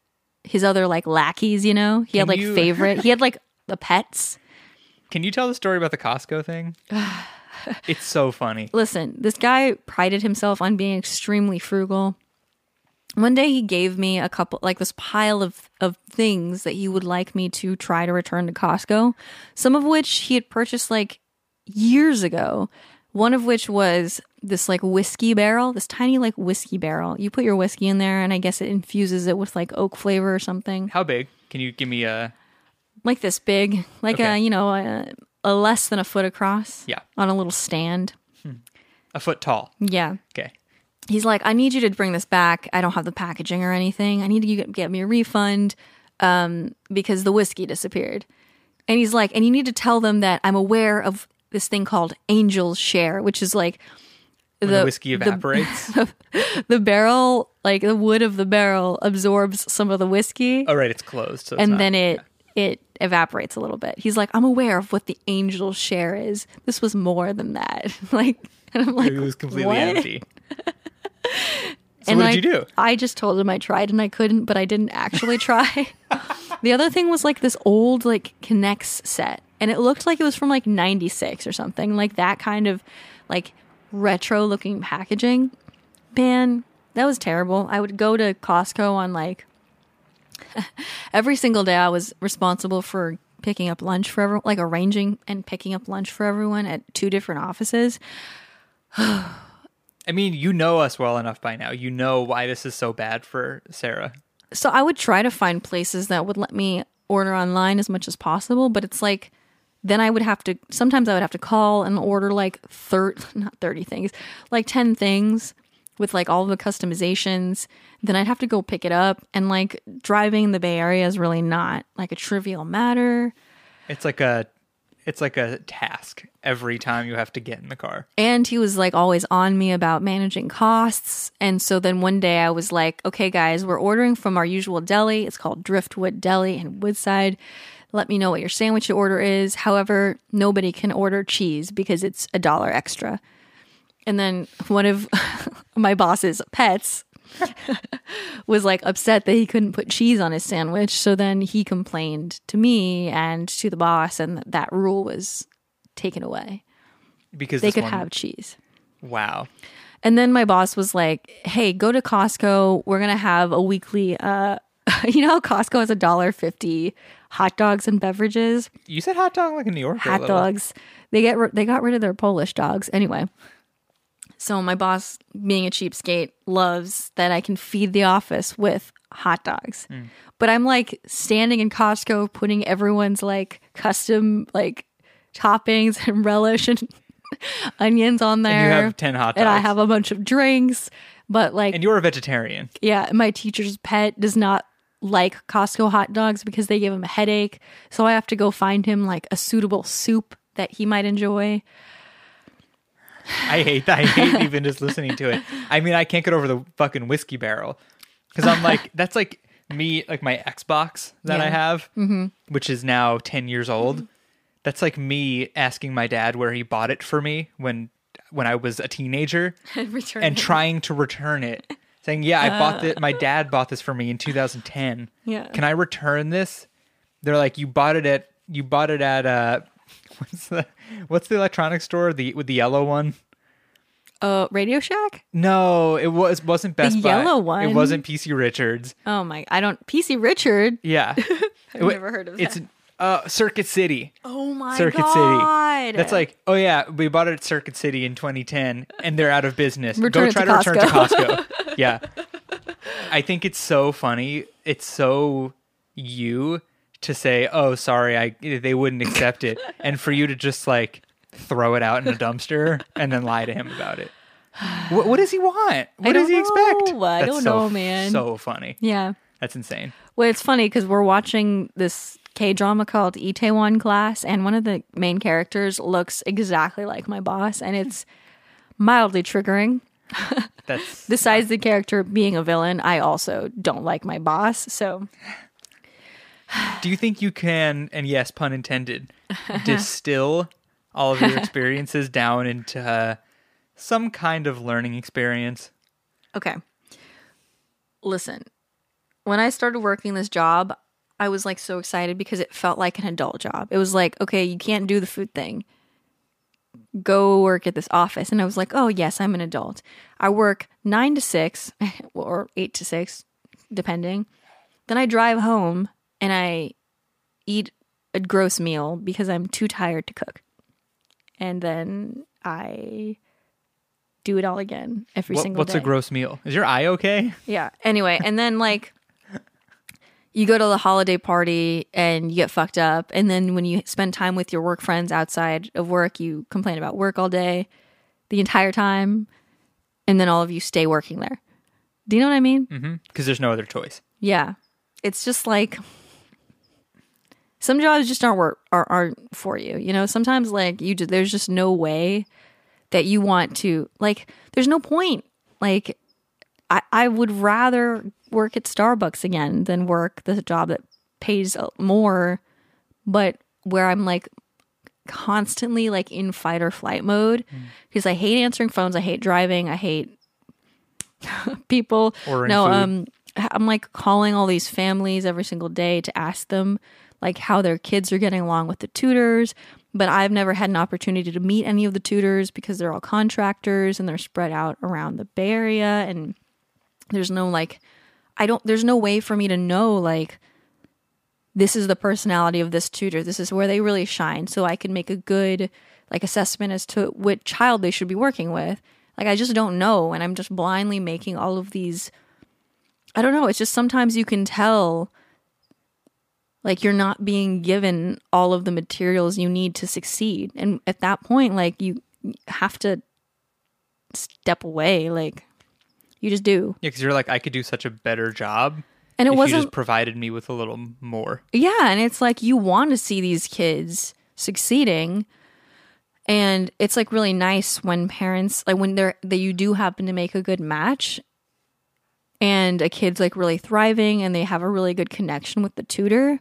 [SPEAKER 2] his other like lackeys, you know? He had like
[SPEAKER 1] you-
[SPEAKER 2] favorite. he had like the pets.
[SPEAKER 1] Can you tell the story about the Costco thing? it's so funny.
[SPEAKER 2] Listen, this guy prided himself on being extremely frugal. One day he gave me a couple like this pile of of things that he would like me to try to return to Costco, some of which he had purchased like years ago. One of which was this like whiskey barrel, this tiny like whiskey barrel. You put your whiskey in there and I guess it infuses it with like oak flavor or something.
[SPEAKER 1] How big? Can you give me a
[SPEAKER 2] like this big, like a you know a, a less than a foot across.
[SPEAKER 1] Yeah.
[SPEAKER 2] On a little stand. Hmm.
[SPEAKER 1] A foot tall.
[SPEAKER 2] Yeah.
[SPEAKER 1] Okay.
[SPEAKER 2] He's like, I need you to bring this back. I don't have the packaging or anything. I need you to get, me a refund um, because the whiskey disappeared. And he's like, and you need to tell them that I'm aware of this thing called Angel's Share, which is like
[SPEAKER 1] When the, whiskey
[SPEAKER 2] the-
[SPEAKER 1] evaporates.
[SPEAKER 2] the barrel, like the wood of the barrel, absorbs some of the whiskey,
[SPEAKER 1] oh, right. It's closed. So it's
[SPEAKER 2] and
[SPEAKER 1] not-
[SPEAKER 2] then it it evaporates a little bit. He's like, I'm aware of what the Angel's Share is. This was more than that. like, and I'm like,
[SPEAKER 1] it was completely
[SPEAKER 2] what?
[SPEAKER 1] empty. So
[SPEAKER 2] and
[SPEAKER 1] what
[SPEAKER 2] I,
[SPEAKER 1] did you do?
[SPEAKER 2] I just told him I tried and I couldn't, but I didn't actually try. the other thing was like this old like K'NEX set, and it looked like it was from like '96 or something, like that kind of like retro looking packaging. Man, that was terrible. I would go to Costco on like every single day. I was responsible for picking up lunch for everyone, like arranging and picking up lunch for everyone at two different offices.
[SPEAKER 1] I mean, you know us well enough by now. You know why this is so bad for Sarah.
[SPEAKER 2] So I would try to find places that would let me order online as much as possible, but it's like then I would have to sometimes I would have to call and order like 30 not 30 things, like 10 things with like all the customizations. Then I'd have to go pick it up and like driving in the Bay Area is really not like a trivial matter.
[SPEAKER 1] It's like a, it's like a task every time you have to get in the car.
[SPEAKER 2] And he was like always on me about managing costs. And so then one day I was like, okay, guys, we're ordering from our usual deli. It's called Driftwood Deli in Woodside. Let me know what your sandwich order is. However, nobody can order cheese because it's a dollar extra. And then one of my boss's pets was like upset that he couldn't put cheese on his sandwich. So then he complained to me and to the boss, and that rule was taken away.
[SPEAKER 1] Because
[SPEAKER 2] They could
[SPEAKER 1] one-
[SPEAKER 2] have cheese.
[SPEAKER 1] Wow.
[SPEAKER 2] And then my boss was like, "Hey, go to Costco. We're gonna have a weekly. uh You know, Costco has a dollar fifty hot dogs and beverages.
[SPEAKER 1] You said hot dog like in New York.
[SPEAKER 2] Hot dogs. They get they got rid of their Polish dogs anyway. So my boss, being a cheapskate, loves that I can feed the office with hot dogs.
[SPEAKER 1] Hmm.
[SPEAKER 2] But I'm like standing in Costco, putting everyone's like custom like toppings and relish and onions on there.
[SPEAKER 1] And you have 10 hot dogs.
[SPEAKER 2] And I have a bunch of drinks. But like,
[SPEAKER 1] And you're a vegetarian.
[SPEAKER 2] yeah, my teacher's pet does not like Costco hot dogs because they give him a headache. So I have to go find him like a suitable soup that he might enjoy.
[SPEAKER 1] I hate that. I hate even just listening to it. I mean, I can't get over the fucking whiskey barrel because I'm like, that's like me, like my Xbox that I
[SPEAKER 2] Yeah.
[SPEAKER 1] have, mm-hmm. which is now 10 years mm-hmm. old. That's like me asking my dad where he bought it for me when when I was a teenager
[SPEAKER 2] Return
[SPEAKER 1] and trying to return it, saying, "Yeah, I bought this. My uh. dad bought this for me in 2010.
[SPEAKER 2] Yeah.
[SPEAKER 1] Can I return this?" They're like, "You bought it at you bought it at uh, what's the what's the electronics store the with the yellow one?"
[SPEAKER 2] Uh, Radio Shack?
[SPEAKER 1] No, it was wasn't Best Buy.
[SPEAKER 2] yellow one.
[SPEAKER 1] It wasn't PC Richards.
[SPEAKER 2] Oh my, I don't. PC Richard.
[SPEAKER 1] Yeah,
[SPEAKER 2] I've never heard of
[SPEAKER 1] It's
[SPEAKER 2] that.
[SPEAKER 1] uh Circuit City.
[SPEAKER 2] Oh my god.
[SPEAKER 1] Circuit
[SPEAKER 2] god.
[SPEAKER 1] City. That's like, oh yeah, we bought it at Circuit City in 2010, and they're out of business.
[SPEAKER 2] Return
[SPEAKER 1] Go
[SPEAKER 2] it
[SPEAKER 1] try
[SPEAKER 2] to
[SPEAKER 1] to, return to.
[SPEAKER 2] Costco.
[SPEAKER 1] yeah, I think it's so funny. It's so you to say, oh sorry, I they wouldn't accept it, and for you to just like throw it out in a dumpster and then lie to him about it. What, what does he want? What does he expect?
[SPEAKER 2] know. I
[SPEAKER 1] That's
[SPEAKER 2] don't
[SPEAKER 1] so-
[SPEAKER 2] know, man.
[SPEAKER 1] So funny.
[SPEAKER 2] yeah.
[SPEAKER 1] That's insane.
[SPEAKER 2] Well, it's funny because we're watching this K drama called Itaewon Class, and one of the main characters looks exactly like my boss, and it's mildly triggering.
[SPEAKER 1] That's
[SPEAKER 2] Besides the character being a villain, I also don't like my boss. So
[SPEAKER 1] Do you think you can, and yes, pun intended, distill all of your experiences down into uh, some kind of learning experience?
[SPEAKER 2] Okay. Listen, when I started working this job, I was like so excited because it felt like an adult job. It was like, okay, you can't do the food thing. Go work at this office. And I was like, oh, yes, I'm an adult. I work nine to six or eight to six, depending. Then I drive home and I eat a gross meal because I'm too tired to cook. And then I do it all again every
[SPEAKER 1] What-
[SPEAKER 2] single
[SPEAKER 1] what's
[SPEAKER 2] day.
[SPEAKER 1] What's a gross meal? Is your eye okay?
[SPEAKER 2] Yeah. Anyway, and then like you go to the holiday party and you get fucked up. And then when you spend time with your work friends outside of work, you complain about work all day, the entire time. And then all of you stay working there. Do you know what I mean?
[SPEAKER 1] Mm-hmm. Because there's no other choice.
[SPEAKER 2] Yeah. It's just like some jobs just aren't work are, aren't for you. You know, sometimes like you just, there's just no way that you want to like there's no point. Like I I would rather work at Starbucks again than work the job that pays more but where I'm like constantly like in fight or flight mode because I hate answering phones, I hate driving, I hate people.
[SPEAKER 1] Ordering
[SPEAKER 2] no,
[SPEAKER 1] food.
[SPEAKER 2] um I'm like calling all these families every single day to ask them like how their kids are getting along with the tutors. But I've never had an opportunity to meet any of the tutors because they're all contractors and they're spread out around the Bay Area and there's no like I don't there's no way for me to know like this is the personality of this tutor. This is where they really shine so I can make a good like assessment as to what child they should be working with. Like I just don't know and I'm just blindly making all of these I don't know, it's just sometimes you can tell like you're not being given all of the materials you need to succeed. And at that point like you have to step away like you just do.
[SPEAKER 1] Yeah, because you're like, I could do such a better job.
[SPEAKER 2] And it wasn't
[SPEAKER 1] just provided me with a little more.
[SPEAKER 2] Yeah, and it's like you want to see these kids succeeding. And it's like really nice when parents like when they're that you do happen to make a good match and a kid's like really thriving and they have a really good connection with the tutor.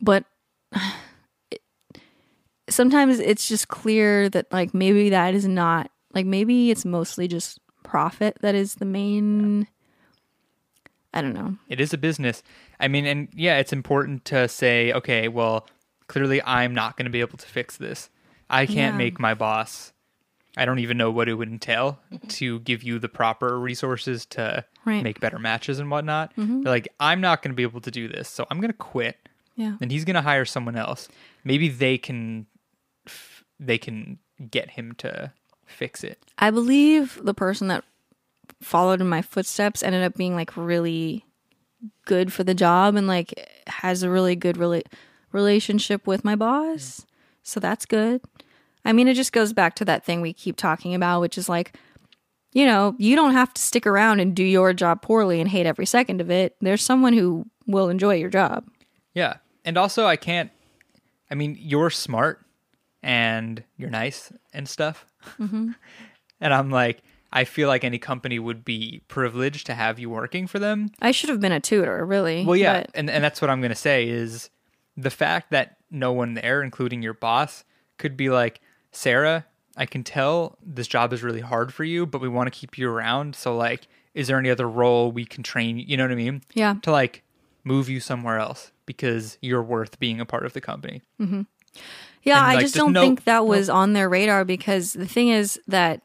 [SPEAKER 2] But it, sometimes it's just clear that like maybe that is not like maybe it's mostly just profit that is the main I don't know.
[SPEAKER 1] It is a business. I mean, and yeah, it's important to say, okay, well, clearly I'm not going to be able to fix this. I can't
[SPEAKER 2] Yeah.
[SPEAKER 1] make my boss. I don't even know what it would entail mm-hmm. to give you the proper resources to
[SPEAKER 2] Right.
[SPEAKER 1] make better matches and whatnot. Mm-hmm. They're like, I'm not going to be able to do this, so I'm going to quit,
[SPEAKER 2] Yeah.
[SPEAKER 1] and he's going to hire someone else. Maybe they can, f- they can get him to fix it.
[SPEAKER 2] I believe the person that followed in my footsteps ended up being like really good for the job and like has a really good rela- relationship with my boss. Mm. So that's good. I mean, it just goes back to that thing we keep talking about, which is like, you know, you don't have to stick around and do your job poorly and hate every second of it. There's someone who will enjoy your job.
[SPEAKER 1] Yeah. And also, I can't, I mean, you're smart and you're nice and stuff.
[SPEAKER 2] Mm-hmm.
[SPEAKER 1] and I'm like, I feel like any company would be privileged to have you working for them.
[SPEAKER 2] I should have been a tutor, really.
[SPEAKER 1] Well, yeah.
[SPEAKER 2] but-
[SPEAKER 1] And, and that's what I'm going to say is the fact that no one there, including your boss, could be like, Sarah, I can tell this job is really hard for you, but we want to keep you around. So, like, is there any other role we can train you? You know what I mean?
[SPEAKER 2] yeah.
[SPEAKER 1] To like move you somewhere else because you're worth being a part of the company. Mm-hmm.
[SPEAKER 2] Yeah,
[SPEAKER 1] And,
[SPEAKER 2] I
[SPEAKER 1] like,
[SPEAKER 2] just don't
[SPEAKER 1] no-
[SPEAKER 2] think that was on their radar because the thing is that,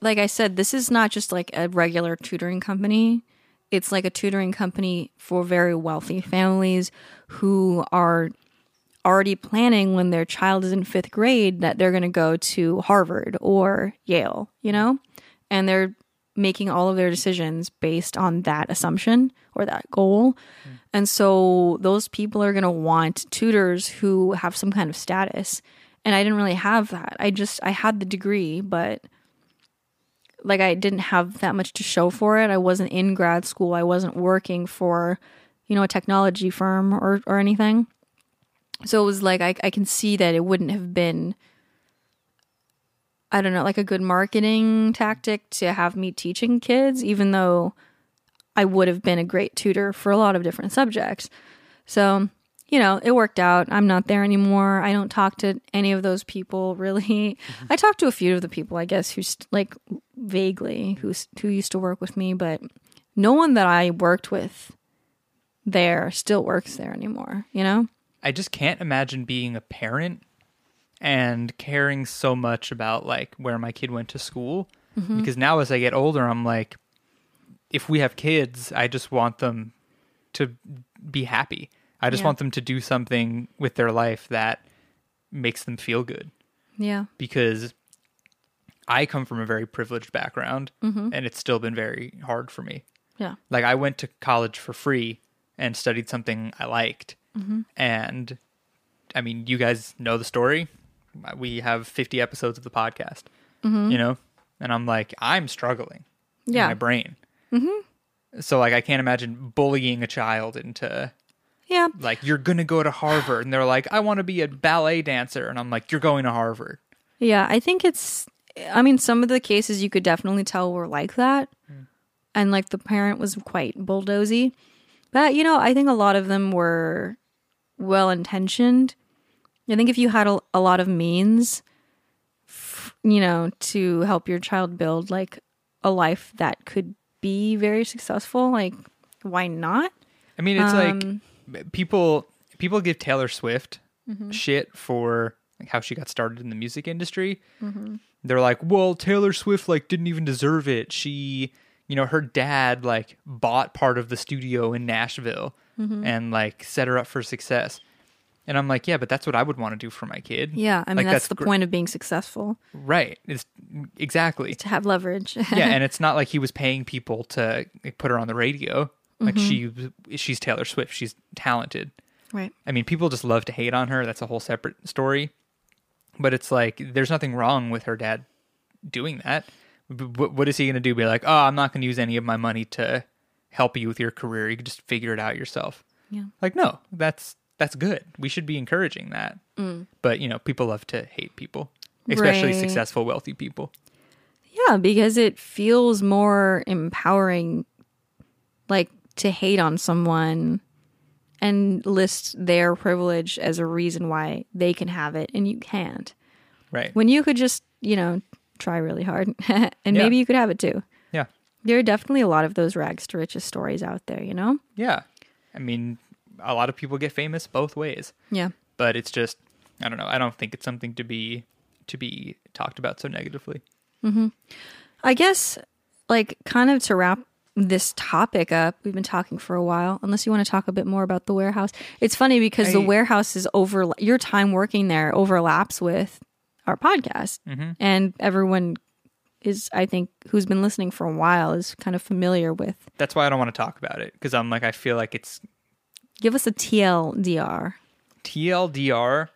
[SPEAKER 2] like I said, this is not just like a regular tutoring company. It's like a tutoring company for very wealthy families who are already planning when their child is in fifth grade that they're going to go to Harvard or Yale, you know? And they're making all of their decisions based on that assumption or that goal. Hmm. And so those people are going to want tutors who have some kind of status. And I didn't really have that. I just I had the degree, but like I didn't have that much to show for it. I wasn't in grad school. I wasn't working for, you know, a technology firm or or anything. So it was like I I can see that it wouldn't have been I don't know, like a good marketing tactic to have me teaching kids even though I would have been a great tutor for a lot of different subjects. So, you know, it worked out. I'm not there anymore. I don't talk to any of those people really. I talked to a few of the people, I guess, who's like vaguely who's who used to work with me, but no one that I worked with there still works there anymore, you know?
[SPEAKER 1] I just can't imagine being a parent and caring so much about like where my kid went to school mm-hmm. because now as I get older I'm like if we have kids I just want them to be happy. I just
[SPEAKER 2] Yeah.
[SPEAKER 1] want them to do something with their life that makes them feel good
[SPEAKER 2] Yeah.
[SPEAKER 1] because I come from a very privileged background mm-hmm. and it's still been very hard for me.
[SPEAKER 2] Yeah.
[SPEAKER 1] Like I went to college for free and studied something I liked. Mm-hmm. And I mean, you guys know the story. We have 50 episodes of the podcast, mm-hmm. you know? And I'm like, I'm struggling in
[SPEAKER 2] Yeah.
[SPEAKER 1] my brain. Mm-hmm. So, like, I can't imagine bullying a child into,
[SPEAKER 2] Yeah.
[SPEAKER 1] like, you're going to go to Harvard. And they're like, I want to be a ballet dancer. And I'm like, you're going to Harvard.
[SPEAKER 2] Yeah, I think it's. I mean, some of the cases you could definitely tell were like that, hmm. and like the parent was quite bulldozy. But you know, I think a lot of them were well intentioned. I think if you had a, a lot of means, f- you know, to help your child build like a life that could be very successful, like why not?
[SPEAKER 1] I mean, it's
[SPEAKER 2] Um,
[SPEAKER 1] like people people give Taylor Swift
[SPEAKER 2] Mm-hmm.
[SPEAKER 1] shit for like how she got started in the music industry.
[SPEAKER 2] Mm-hmm.
[SPEAKER 1] They're like, "Well, Taylor Swift like didn't even deserve it. She, you know, her dad like bought part of the studio in Nashville
[SPEAKER 2] Mm-hmm.
[SPEAKER 1] and like set her up for success." And I'm like, "Yeah, but that's what I would want to do for my kid."
[SPEAKER 2] Yeah, I mean
[SPEAKER 1] Like,
[SPEAKER 2] that's, the
[SPEAKER 1] gr-
[SPEAKER 2] point of being successful
[SPEAKER 1] Right. It's exactly.
[SPEAKER 2] to have leverage.
[SPEAKER 1] yeah, and it's not like he was paying people to like, put her on the radio. Like
[SPEAKER 2] Mm-hmm.
[SPEAKER 1] she she's Taylor Swift. She's talented.
[SPEAKER 2] right.
[SPEAKER 1] I mean, people just love to hate on her. That's a whole separate story. But it's like there's nothing wrong with her dad doing that. What is he going to do? Be like, oh, I'm not going to use any of my money to help you with your career. You can just figure it out yourself.
[SPEAKER 2] Yeah.
[SPEAKER 1] Like, no, that's that's good. We should be encouraging that. Mm. But you know, people love to hate people, especially
[SPEAKER 2] Right.
[SPEAKER 1] successful, wealthy people.
[SPEAKER 2] Yeah, because it feels more empowering, like to hate on someone and list their privilege as a reason why they can have it and you can't.
[SPEAKER 1] Right.
[SPEAKER 2] When you could just, you know, try really hard and
[SPEAKER 1] Yeah.
[SPEAKER 2] maybe you could have it too. There are definitely a lot of those rags to riches stories out there, you know?
[SPEAKER 1] Yeah. I mean, a lot of people get famous both ways.
[SPEAKER 2] Yeah.
[SPEAKER 1] but it's just I don't know. I don't think it's something to be to be talked about so negatively. Hmm.
[SPEAKER 2] I guess, like, kind of to wrap this topic up, we've been talking for a while. Unless you want to talk a bit more about the warehouse, it's funny because the warehouse is over. Your time working there overlaps with our podcast, and everyone is, I think, who's been listening for a while is kind of familiar with.
[SPEAKER 1] That's why I don't want to talk about it because I'm like I feel like it's
[SPEAKER 2] Give us a TLDR.
[SPEAKER 1] TLDR.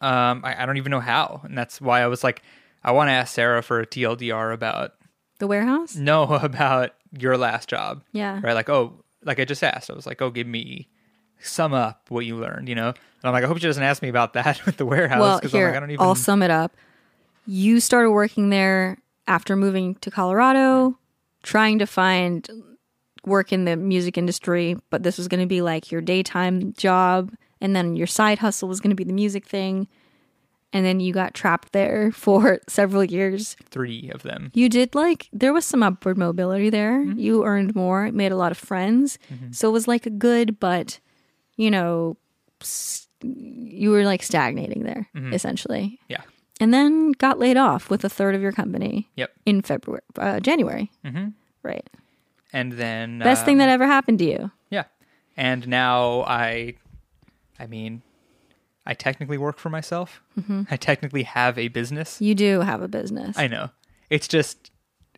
[SPEAKER 1] Um, I, I don't even know how, and that's why I was like, I want to ask Sarah for a TLDR about
[SPEAKER 2] The warehouse.
[SPEAKER 1] no about your last job,
[SPEAKER 2] Yeah.
[SPEAKER 1] right? Like oh, like I just asked, I was like, oh, give me sum up what you learned, you know? And I'm like, I hope she doesn't ask me about that with the warehouse
[SPEAKER 2] Well,
[SPEAKER 1] because I'm
[SPEAKER 2] here
[SPEAKER 1] like, I don't even.
[SPEAKER 2] I'll sum it up. You started working there after moving to Colorado, trying to find work in the music industry, but this was going to be like your daytime job, and then your side hustle was going to be the music thing, and then you got trapped there for several years.
[SPEAKER 1] three of them.
[SPEAKER 2] You did like there was some upward mobility there. Mm-hmm. You earned more, made a lot of friends, mm-hmm. so it was like a good, but you know, you were like stagnating there mm-hmm. essentially
[SPEAKER 1] Yeah.
[SPEAKER 2] And then got laid off with a third of your company
[SPEAKER 1] Yep.
[SPEAKER 2] in February, uh, January. Mm-hmm. Right.
[SPEAKER 1] And then
[SPEAKER 2] Best thing
[SPEAKER 1] um,
[SPEAKER 2] that ever happened to you.
[SPEAKER 1] Yeah. And now I I mean I technically work for myself.
[SPEAKER 2] Mm-hmm.
[SPEAKER 1] I technically have a business.
[SPEAKER 2] You do have a business.
[SPEAKER 1] I know. It's just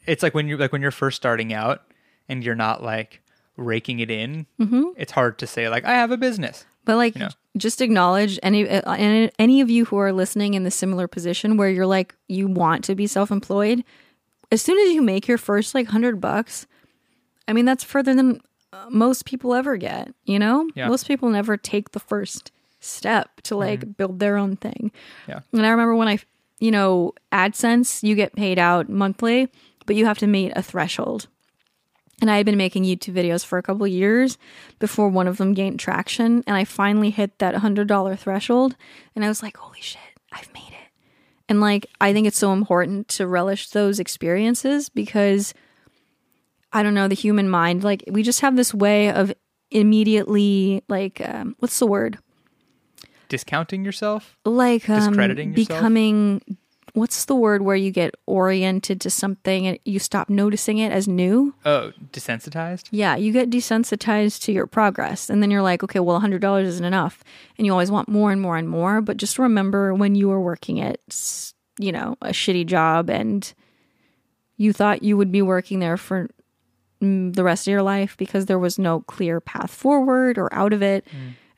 [SPEAKER 1] it's like when you're like when you're first starting out and you're not like raking it in. Mm-hmm. It's hard to say like I have a business.
[SPEAKER 2] but like, you
[SPEAKER 1] know.
[SPEAKER 2] Just acknowledge any uh, any any of you who are listening in the similar position where you're like you want to be self-employed. As soon as you make your first like hundred bucks, I mean that's further than uh, most people ever get. You know,
[SPEAKER 1] Yeah.
[SPEAKER 2] most people never take the first step to like build their own thing.
[SPEAKER 1] Yeah.
[SPEAKER 2] And I remember when I, you know, AdSense, you get paid out monthly, but you have to meet a threshold. And I had been making YouTube videos for a couple years before one of them gained traction. And I finally hit that $100 threshold. And I was like, holy shit, I've made it. And like, I think it's so important to relish those experiences because I don't know, the human mind, like, we just have this way of immediately, like, um, what's the word?
[SPEAKER 1] Discounting yourself?
[SPEAKER 2] like um,
[SPEAKER 1] Discrediting yourself?
[SPEAKER 2] becoming what's the word where you get oriented to something and you stop noticing it as new
[SPEAKER 1] Oh, desensitized?
[SPEAKER 2] yeah you get desensitized to your progress and then you're like okay well $100 isn't enough and you always want more and more and more but just remember when you were working at you know a shitty job and you thought you would be working there for mm, the rest of your life because there was no clear path forward or out of it.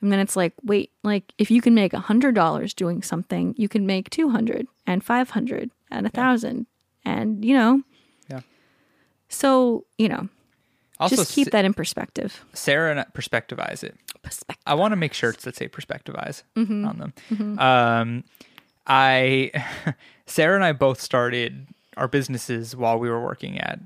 [SPEAKER 2] And then it's like, wait, like if you can make a hundred dollars doing something, you can make two hundred and five hundred and a thousand, and you know,
[SPEAKER 1] Yeah.
[SPEAKER 2] so you know,
[SPEAKER 1] Also,
[SPEAKER 2] just keep that in perspective.
[SPEAKER 1] Sarah and perspectivize it.
[SPEAKER 2] Perspective.
[SPEAKER 1] I want to make shirts that say perspectivize
[SPEAKER 2] Mm-hmm.
[SPEAKER 1] on them. Um, I, Sarah and I both started our businesses while we were working at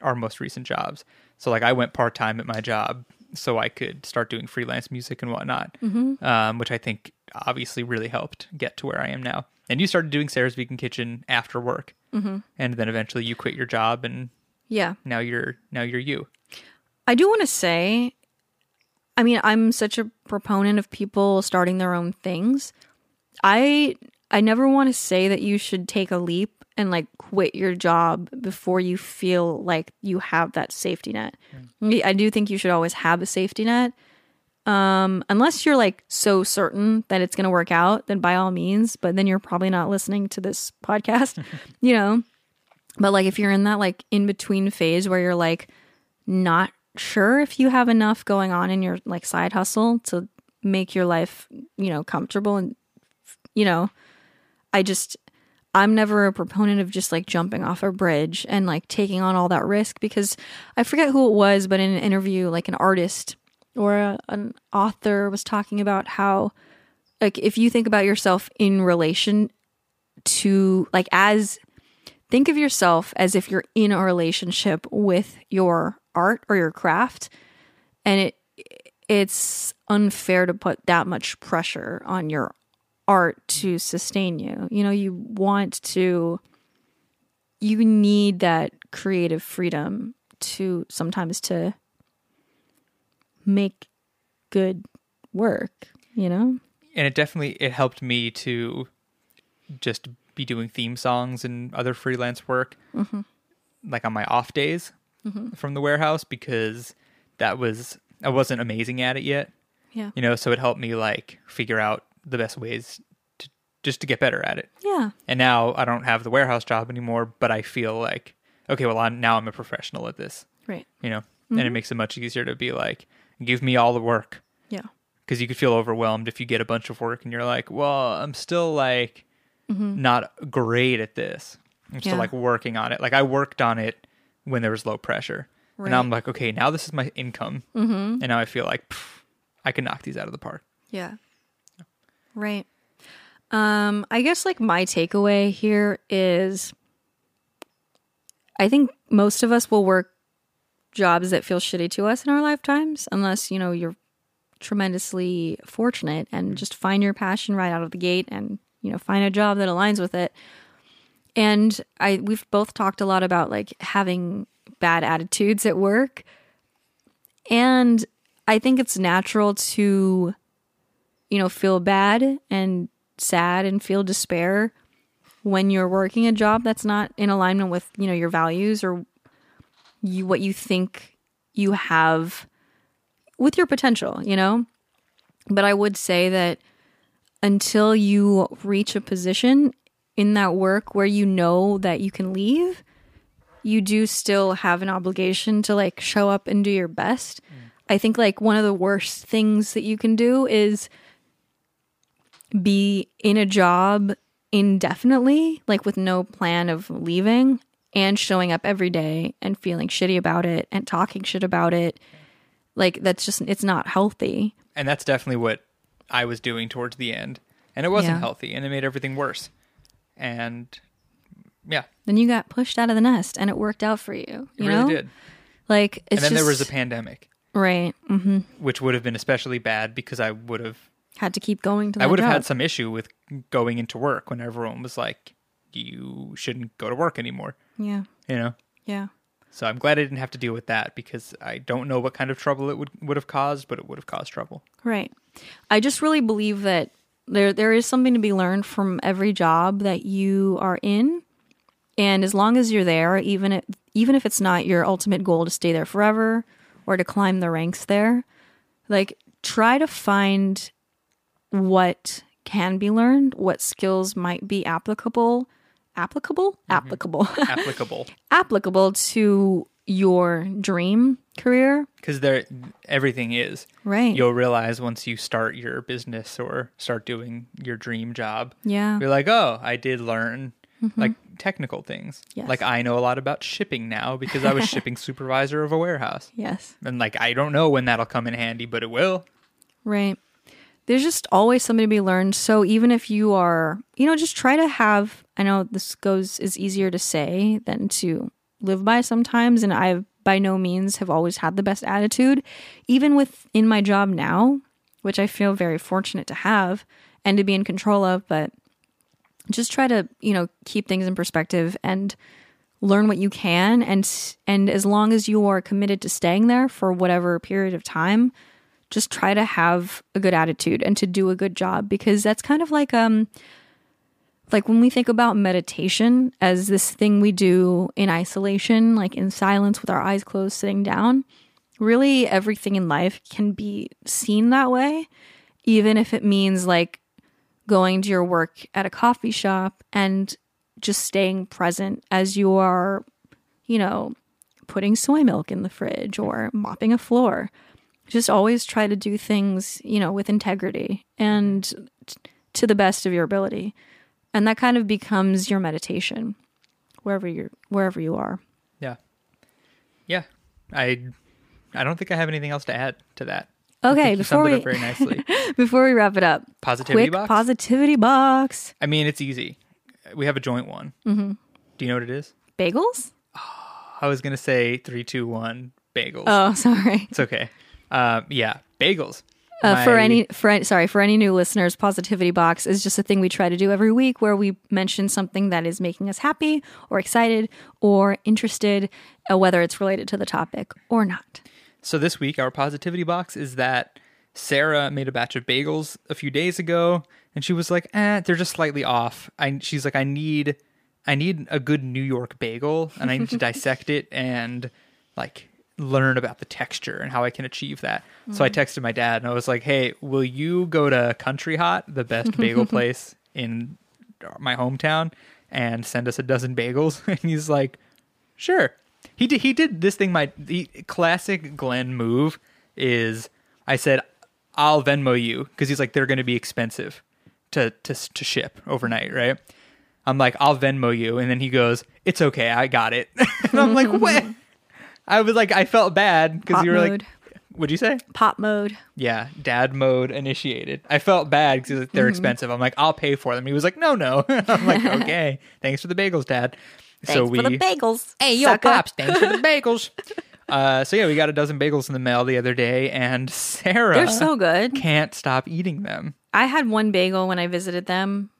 [SPEAKER 1] our most recent jobs. So like I went part time at my job so I could start doing freelance music and whatnot,
[SPEAKER 2] Mm-hmm.
[SPEAKER 1] um, which I think obviously really helped get to where I am now. And you started doing Sarah's Vegan Kitchen after work, mm-hmm. and then eventually you quit your job, and
[SPEAKER 2] Yeah.
[SPEAKER 1] now you're now you're you.
[SPEAKER 2] I do want to say, I mean, I'm such a proponent of people starting their own things. I I never want to say that you should take a leap and like quit your job before you feel like you have that safety net. I do think you should always have a safety net. Um, unless you're like so certain that it's going to work out, then by all means, but then you're probably not listening to this podcast, you know. But like if you're in that like in between phase where you're like not sure if you have enough going on in your like side hustle to make your life, you know, comfortable and you know, I just I'm never a proponent of just like jumping off a bridge and like taking on all that risk because I forget who it was, but in an interview, like an artist or a, an author was talking about how, like, if you think about yourself in relation to, like, as think of yourself as if you're in a relationship with your art or your craft, and it it's unfair to put that much pressure on your art to sustain you. You know, you want to you need that creative freedom to sometimes to make good work, you know?
[SPEAKER 1] and it definitely it helped me to just be doing theme songs and other freelance work mm-hmm. like on my off days mm-hmm. from the warehouse because that was i wasn't amazing at it yet
[SPEAKER 2] Yeah.
[SPEAKER 1] you know so it helped me like figure out the best ways to just to get better at it
[SPEAKER 2] Yeah.
[SPEAKER 1] and now i don't have the warehouse job anymore but i feel like okay well I'm, now i'm a professional at this
[SPEAKER 2] Right.
[SPEAKER 1] you know and it makes it much easier to be like give me all the work
[SPEAKER 2] Yeah.
[SPEAKER 1] because you could feel overwhelmed if you get a bunch of work and you're like, well, I'm still like not great at this. I'm still
[SPEAKER 2] Yeah.
[SPEAKER 1] like working on it. Like I worked on it when there was low pressure, and. I'm like, okay, now this is my income, mm-hmm. and now I feel like pff, I can knock these out of the park.
[SPEAKER 2] Yeah. Right. Um, I guess like my takeaway here is I think most of us will work jobs that feel shitty to us in our lifetimes unless, you know, you're tremendously fortunate and just find your passion right out of the gate and, you know, find a job that aligns with it. And I we've both talked a lot about like having bad attitudes at work. And I think it's natural to you know, feel bad and sad and feel despair when you're working a job that's not in alignment with, you know, your values or you what you think you have with your potential, you know? But I would say that until you reach a position in that work where you know that you can leave, you do still have an obligation to like show up and do your best. Mm. I think like one of the worst things that you can do is be in a job indefinitely, like with no plan of leaving and showing up every day and feeling shitty about it and talking shit about it. Like that's just it's not healthy.
[SPEAKER 1] And that's definitely what I was doing towards the end, and it wasn't
[SPEAKER 2] Yeah.
[SPEAKER 1] healthy, and it made everything worse. And yeah,
[SPEAKER 2] Then you got pushed out of the nest and it worked out for you.
[SPEAKER 1] it
[SPEAKER 2] You
[SPEAKER 1] really
[SPEAKER 2] know?
[SPEAKER 1] did.
[SPEAKER 2] Like it's
[SPEAKER 1] And then there was a pandemic,
[SPEAKER 2] right. hmm
[SPEAKER 1] which would have been especially bad because I would have
[SPEAKER 2] Had to keep going to
[SPEAKER 1] I would have
[SPEAKER 2] job.
[SPEAKER 1] had some issue with going into work when everyone was like, "You shouldn't go to work anymore."
[SPEAKER 2] Yeah.
[SPEAKER 1] You know.
[SPEAKER 2] Yeah.
[SPEAKER 1] So I'm glad I didn't have to deal with that because I don't know what kind of trouble it would would have caused, but it would have caused trouble.
[SPEAKER 2] Right. I just really believe that there there is something to be learned from every job that you are in. And as long as you're there, even if, even if it's not your ultimate goal to stay there forever or to climb the ranks there, like try to find what can be learned, what skills might be applicable, applicable, mm-hmm. applicable,
[SPEAKER 1] Applicable.
[SPEAKER 2] applicable to your dream career.
[SPEAKER 1] because there everything is.
[SPEAKER 2] Right.
[SPEAKER 1] You'll realize once you start your business or start doing your dream job.
[SPEAKER 2] yeah.
[SPEAKER 1] You're like, oh, I did learn mm-hmm. like technical things.
[SPEAKER 2] Yes.
[SPEAKER 1] Like I know a lot about shipping now because I was shipping supervisor of a warehouse.
[SPEAKER 2] Yes.
[SPEAKER 1] And like I don't know when that'll come in handy, but it will.
[SPEAKER 2] Right. There's just always something to be learned. So even if you are, you know, just try to have, I know this goes is easier to say than to live by sometimes. And I've by no means have always had the best attitude, even within my job now, which I feel very fortunate to have and to be in control of. But just try to, you know, keep things in perspective and learn what you can. And, and as long as you are committed to staying there for whatever period of time, just try to have a good attitude and to do a good job because that's kind of like um like when we think about meditation as this thing we do in isolation like in silence with our eyes closed sitting down really everything in life can be seen that way even if it means like going to your work at a coffee shop and just staying present as you are you know putting soy milk in the fridge or mopping a floor just always try to do things you know with integrity and t- to the best of your ability and that kind of becomes your meditation wherever you're wherever you are
[SPEAKER 1] Yeah. Yeah. I I don't think I have anything else to add to that.
[SPEAKER 2] okay before we
[SPEAKER 1] very nicely.
[SPEAKER 2] before we wrap it up
[SPEAKER 1] Positivity box.
[SPEAKER 2] positivity box
[SPEAKER 1] I mean, it's easy. We have a joint one. Mm-hmm. Do you know what it is?
[SPEAKER 2] bagels
[SPEAKER 1] I was gonna say three, two, one bagels.
[SPEAKER 2] oh sorry
[SPEAKER 1] It's okay. Um, yeah, bagels.
[SPEAKER 2] Uh, for any for sorry for any new listeners, positivity box is just a thing we try to do every week where we mention something that is making us happy or excited or interested, uh, whether it's related to the topic or not.
[SPEAKER 1] So this week, our positivity box is that Sarah made a batch of bagels a few days ago, and she was like, "Eh, they're just slightly off." I, she's like, "I need, I need a good New York bagel, and I need to dissect it and like learn about the texture and how I can achieve that." So I mm. texted my dad, and I was like, "Hey, will you go to Country Hot, the best bagel place in my hometown, and send us a dozen bagels?" And he's like, Sure. He did. He did this thing. My the classic Glenn move is I said I'll Venmo you because he's like they're going to be expensive to to to ship overnight, right? I'm like I'll Venmo you, and then he goes, "It's okay, I got it." and I'm like, "What?" I was like, I felt bad because you were
[SPEAKER 2] mode.
[SPEAKER 1] like, "What'd you say?"
[SPEAKER 2] Pop mode.
[SPEAKER 1] Yeah, dad mode initiated. I felt bad because they're expensive. I'm like, I'll pay for them. He was like, No, no. I'm like, Okay, thanks for the bagels, dad. so we for the
[SPEAKER 2] bagels.
[SPEAKER 1] Hey, yo, pops! Thanks for the bagels. uh, so yeah, we got a dozen bagels in the mail the other day, and Sarah
[SPEAKER 2] They're so good.
[SPEAKER 1] can't stop eating them.
[SPEAKER 2] I had one bagel when I visited them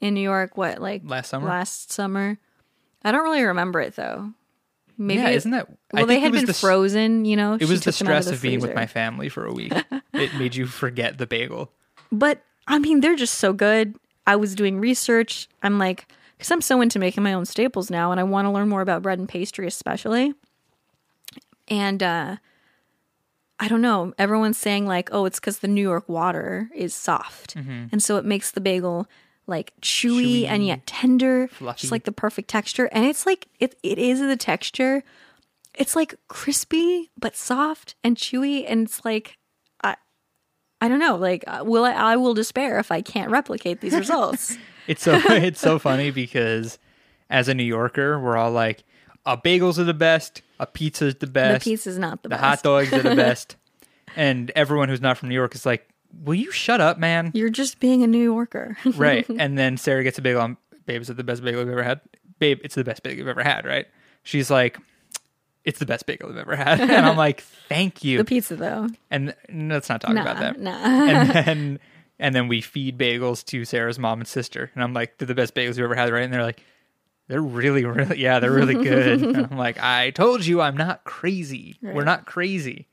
[SPEAKER 2] in New York. What like
[SPEAKER 1] Last summer?
[SPEAKER 2] Last summer. I don't really remember it though. Maybe
[SPEAKER 1] yeah,
[SPEAKER 2] it-
[SPEAKER 1] isn't that? I
[SPEAKER 2] well, they had
[SPEAKER 1] it was
[SPEAKER 2] been
[SPEAKER 1] the
[SPEAKER 2] frozen. You know,
[SPEAKER 1] It was the
[SPEAKER 2] took them out
[SPEAKER 1] stress
[SPEAKER 2] the
[SPEAKER 1] of being with my family for a week. it made you forget the bagel.
[SPEAKER 2] But I mean, they're just so good. I was doing research. I'm like, because I'm so into making my own staples now, and I want to learn more about bread and pastry, especially. And uh, I don't know. Everyone's saying like, oh, it's because the New York water is soft, and so it makes the bagel like chewy, and yet tender,
[SPEAKER 1] Fluffy.
[SPEAKER 2] just like the perfect texture. And it's like it it is the texture. It's like crispy but soft and chewy, and it's like I I don't know. Like, uh, will I? I will despair if I can't replicate these results.
[SPEAKER 1] It's so it's so funny because as a New Yorker, we're all like, "A bagels are the best. A pizza is the best.
[SPEAKER 2] the pizza's not the,
[SPEAKER 1] the
[SPEAKER 2] best.
[SPEAKER 1] The hot dogs are the best." and everyone who's not from New York is like, "Will you shut up, man?"
[SPEAKER 2] You're just being a New Yorker.
[SPEAKER 1] right. And then Sarah gets a bagel. Babe, is it the best bagel I've ever had? Babe, it's the best bagel I've ever had, right? She's like, it's the best bagel I've ever had. And I'm like, thank you.
[SPEAKER 2] the pizza, though.
[SPEAKER 1] and let's not talk
[SPEAKER 2] Nah,
[SPEAKER 1] about that.
[SPEAKER 2] nah.
[SPEAKER 1] And then, and then we feed bagels to Sarah's mom and sister. And I'm like, they're the best bagels you ever had, right? And they're like, they're really, really, yeah, they're really good. and I'm like, I told you I'm not crazy. We're
[SPEAKER 2] Right. Mm-hmm.
[SPEAKER 1] not crazy.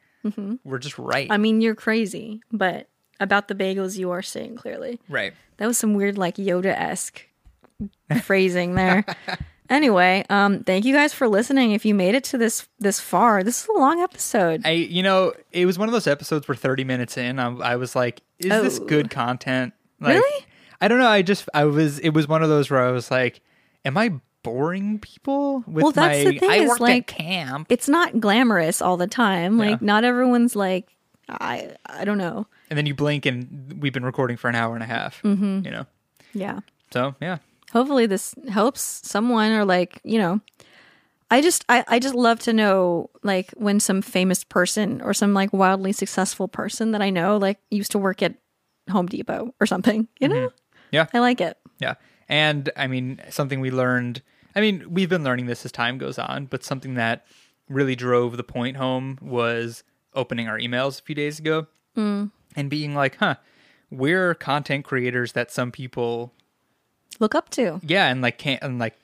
[SPEAKER 1] We're just right.
[SPEAKER 2] I mean, you're crazy, but about the bagels, you are saying clearly.
[SPEAKER 1] right.
[SPEAKER 2] That was some weird, like Yoda esque phrasing there. Anyway, um, thank you guys for listening. If you made it to this this far, this is a long episode.
[SPEAKER 1] I, you know, it was one of those episodes where 30 minutes in, I, I was like, is this
[SPEAKER 2] Oh.
[SPEAKER 1] good content? Like,
[SPEAKER 2] Really?
[SPEAKER 1] I don't know. I just, I was, it was one of those where I was like, am I boring people with
[SPEAKER 2] Well, that's
[SPEAKER 1] my
[SPEAKER 2] the thing
[SPEAKER 1] I worked
[SPEAKER 2] like,
[SPEAKER 1] at camp.
[SPEAKER 2] It's not glamorous all the time.
[SPEAKER 1] Yeah.
[SPEAKER 2] Like not everyone's like I I don't know.
[SPEAKER 1] And then you blink and we've been recording for an hour and a half.
[SPEAKER 2] Mm-hmm.
[SPEAKER 1] You know.
[SPEAKER 2] Yeah.
[SPEAKER 1] So yeah.
[SPEAKER 2] hopefully this helps someone or like you know i just I, I just love to know like when some famous person or some like wildly successful person that i know like used to work at home depot or something you know
[SPEAKER 1] Yeah.
[SPEAKER 2] i like it
[SPEAKER 1] Yeah. And I mean, something we learned, I mean, we've been learning this as time goes on, but something that really drove the point home was opening our emails a few days ago and being like, huh, we're content creators that some people,
[SPEAKER 2] look up to
[SPEAKER 1] yeah, and like can't, and like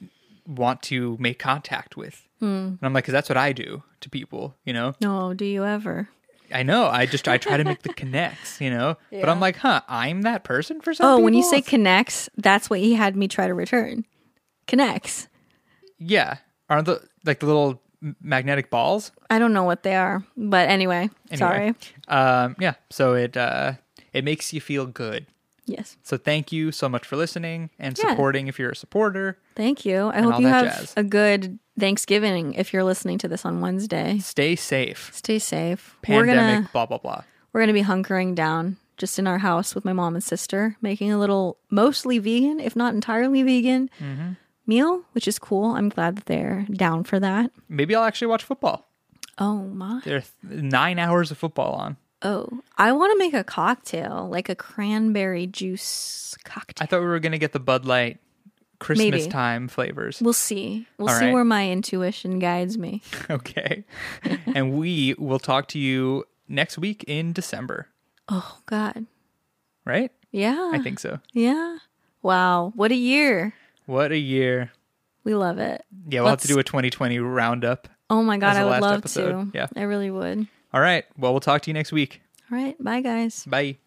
[SPEAKER 1] want to make contact with. Hmm. And I'm like, because that's what I do to people, you know?
[SPEAKER 2] no do you ever
[SPEAKER 1] I know. I just, I try to make the connects, you know? But I'm like, huh, I'm that person for some
[SPEAKER 2] oh when you say connects that's what he had me try to return K'NEX
[SPEAKER 1] Yeah. Aren't the like the little magnetic balls?
[SPEAKER 2] i don't know what they are but anyway, sorry
[SPEAKER 1] Anyway, Um, yeah. So it uh, it makes you feel good.
[SPEAKER 2] yes
[SPEAKER 1] So thank you so much for listening and
[SPEAKER 2] Yeah.
[SPEAKER 1] supporting if you're a supporter.
[SPEAKER 2] thank you i hope you
[SPEAKER 1] that
[SPEAKER 2] have
[SPEAKER 1] jazz.
[SPEAKER 2] a good thanksgiving if you're listening to this on wednesday
[SPEAKER 1] Stay safe.
[SPEAKER 2] stay safe we're
[SPEAKER 1] Pandemic,
[SPEAKER 2] gonna
[SPEAKER 1] blah blah blah.
[SPEAKER 2] We're going to be hunkering down just in our house with my mom and sister, making a little mostly vegan, if not entirely vegan,
[SPEAKER 1] Mm-hmm.
[SPEAKER 2] Meal, which is cool. I'm glad that they're down for that.
[SPEAKER 1] Maybe I'll actually watch football.
[SPEAKER 2] Oh my.
[SPEAKER 1] There are nine hours of football on.
[SPEAKER 2] Oh, I want to make a cocktail, like a cranberry juice cocktail.
[SPEAKER 1] I thought we were gonna get the Bud Light Christmas
[SPEAKER 2] Maybe.
[SPEAKER 1] time flavors.
[SPEAKER 2] We'll see. We'll
[SPEAKER 1] All
[SPEAKER 2] see
[SPEAKER 1] right.
[SPEAKER 2] where my intuition guides me.
[SPEAKER 1] okay. and we will talk to you next week in December,
[SPEAKER 2] Oh God.
[SPEAKER 1] right?
[SPEAKER 2] Yeah.
[SPEAKER 1] I think so.
[SPEAKER 2] Yeah. Wow. What a year.
[SPEAKER 1] What a year.
[SPEAKER 2] We love it.
[SPEAKER 1] Yeah, we'll have to do a 2020 roundup.
[SPEAKER 2] Oh my God. I would love
[SPEAKER 1] episode.
[SPEAKER 2] to.
[SPEAKER 1] Yeah.
[SPEAKER 2] I really would.
[SPEAKER 1] All right. Well, we'll talk to you next week.
[SPEAKER 2] All right. Bye, guys.
[SPEAKER 1] Bye.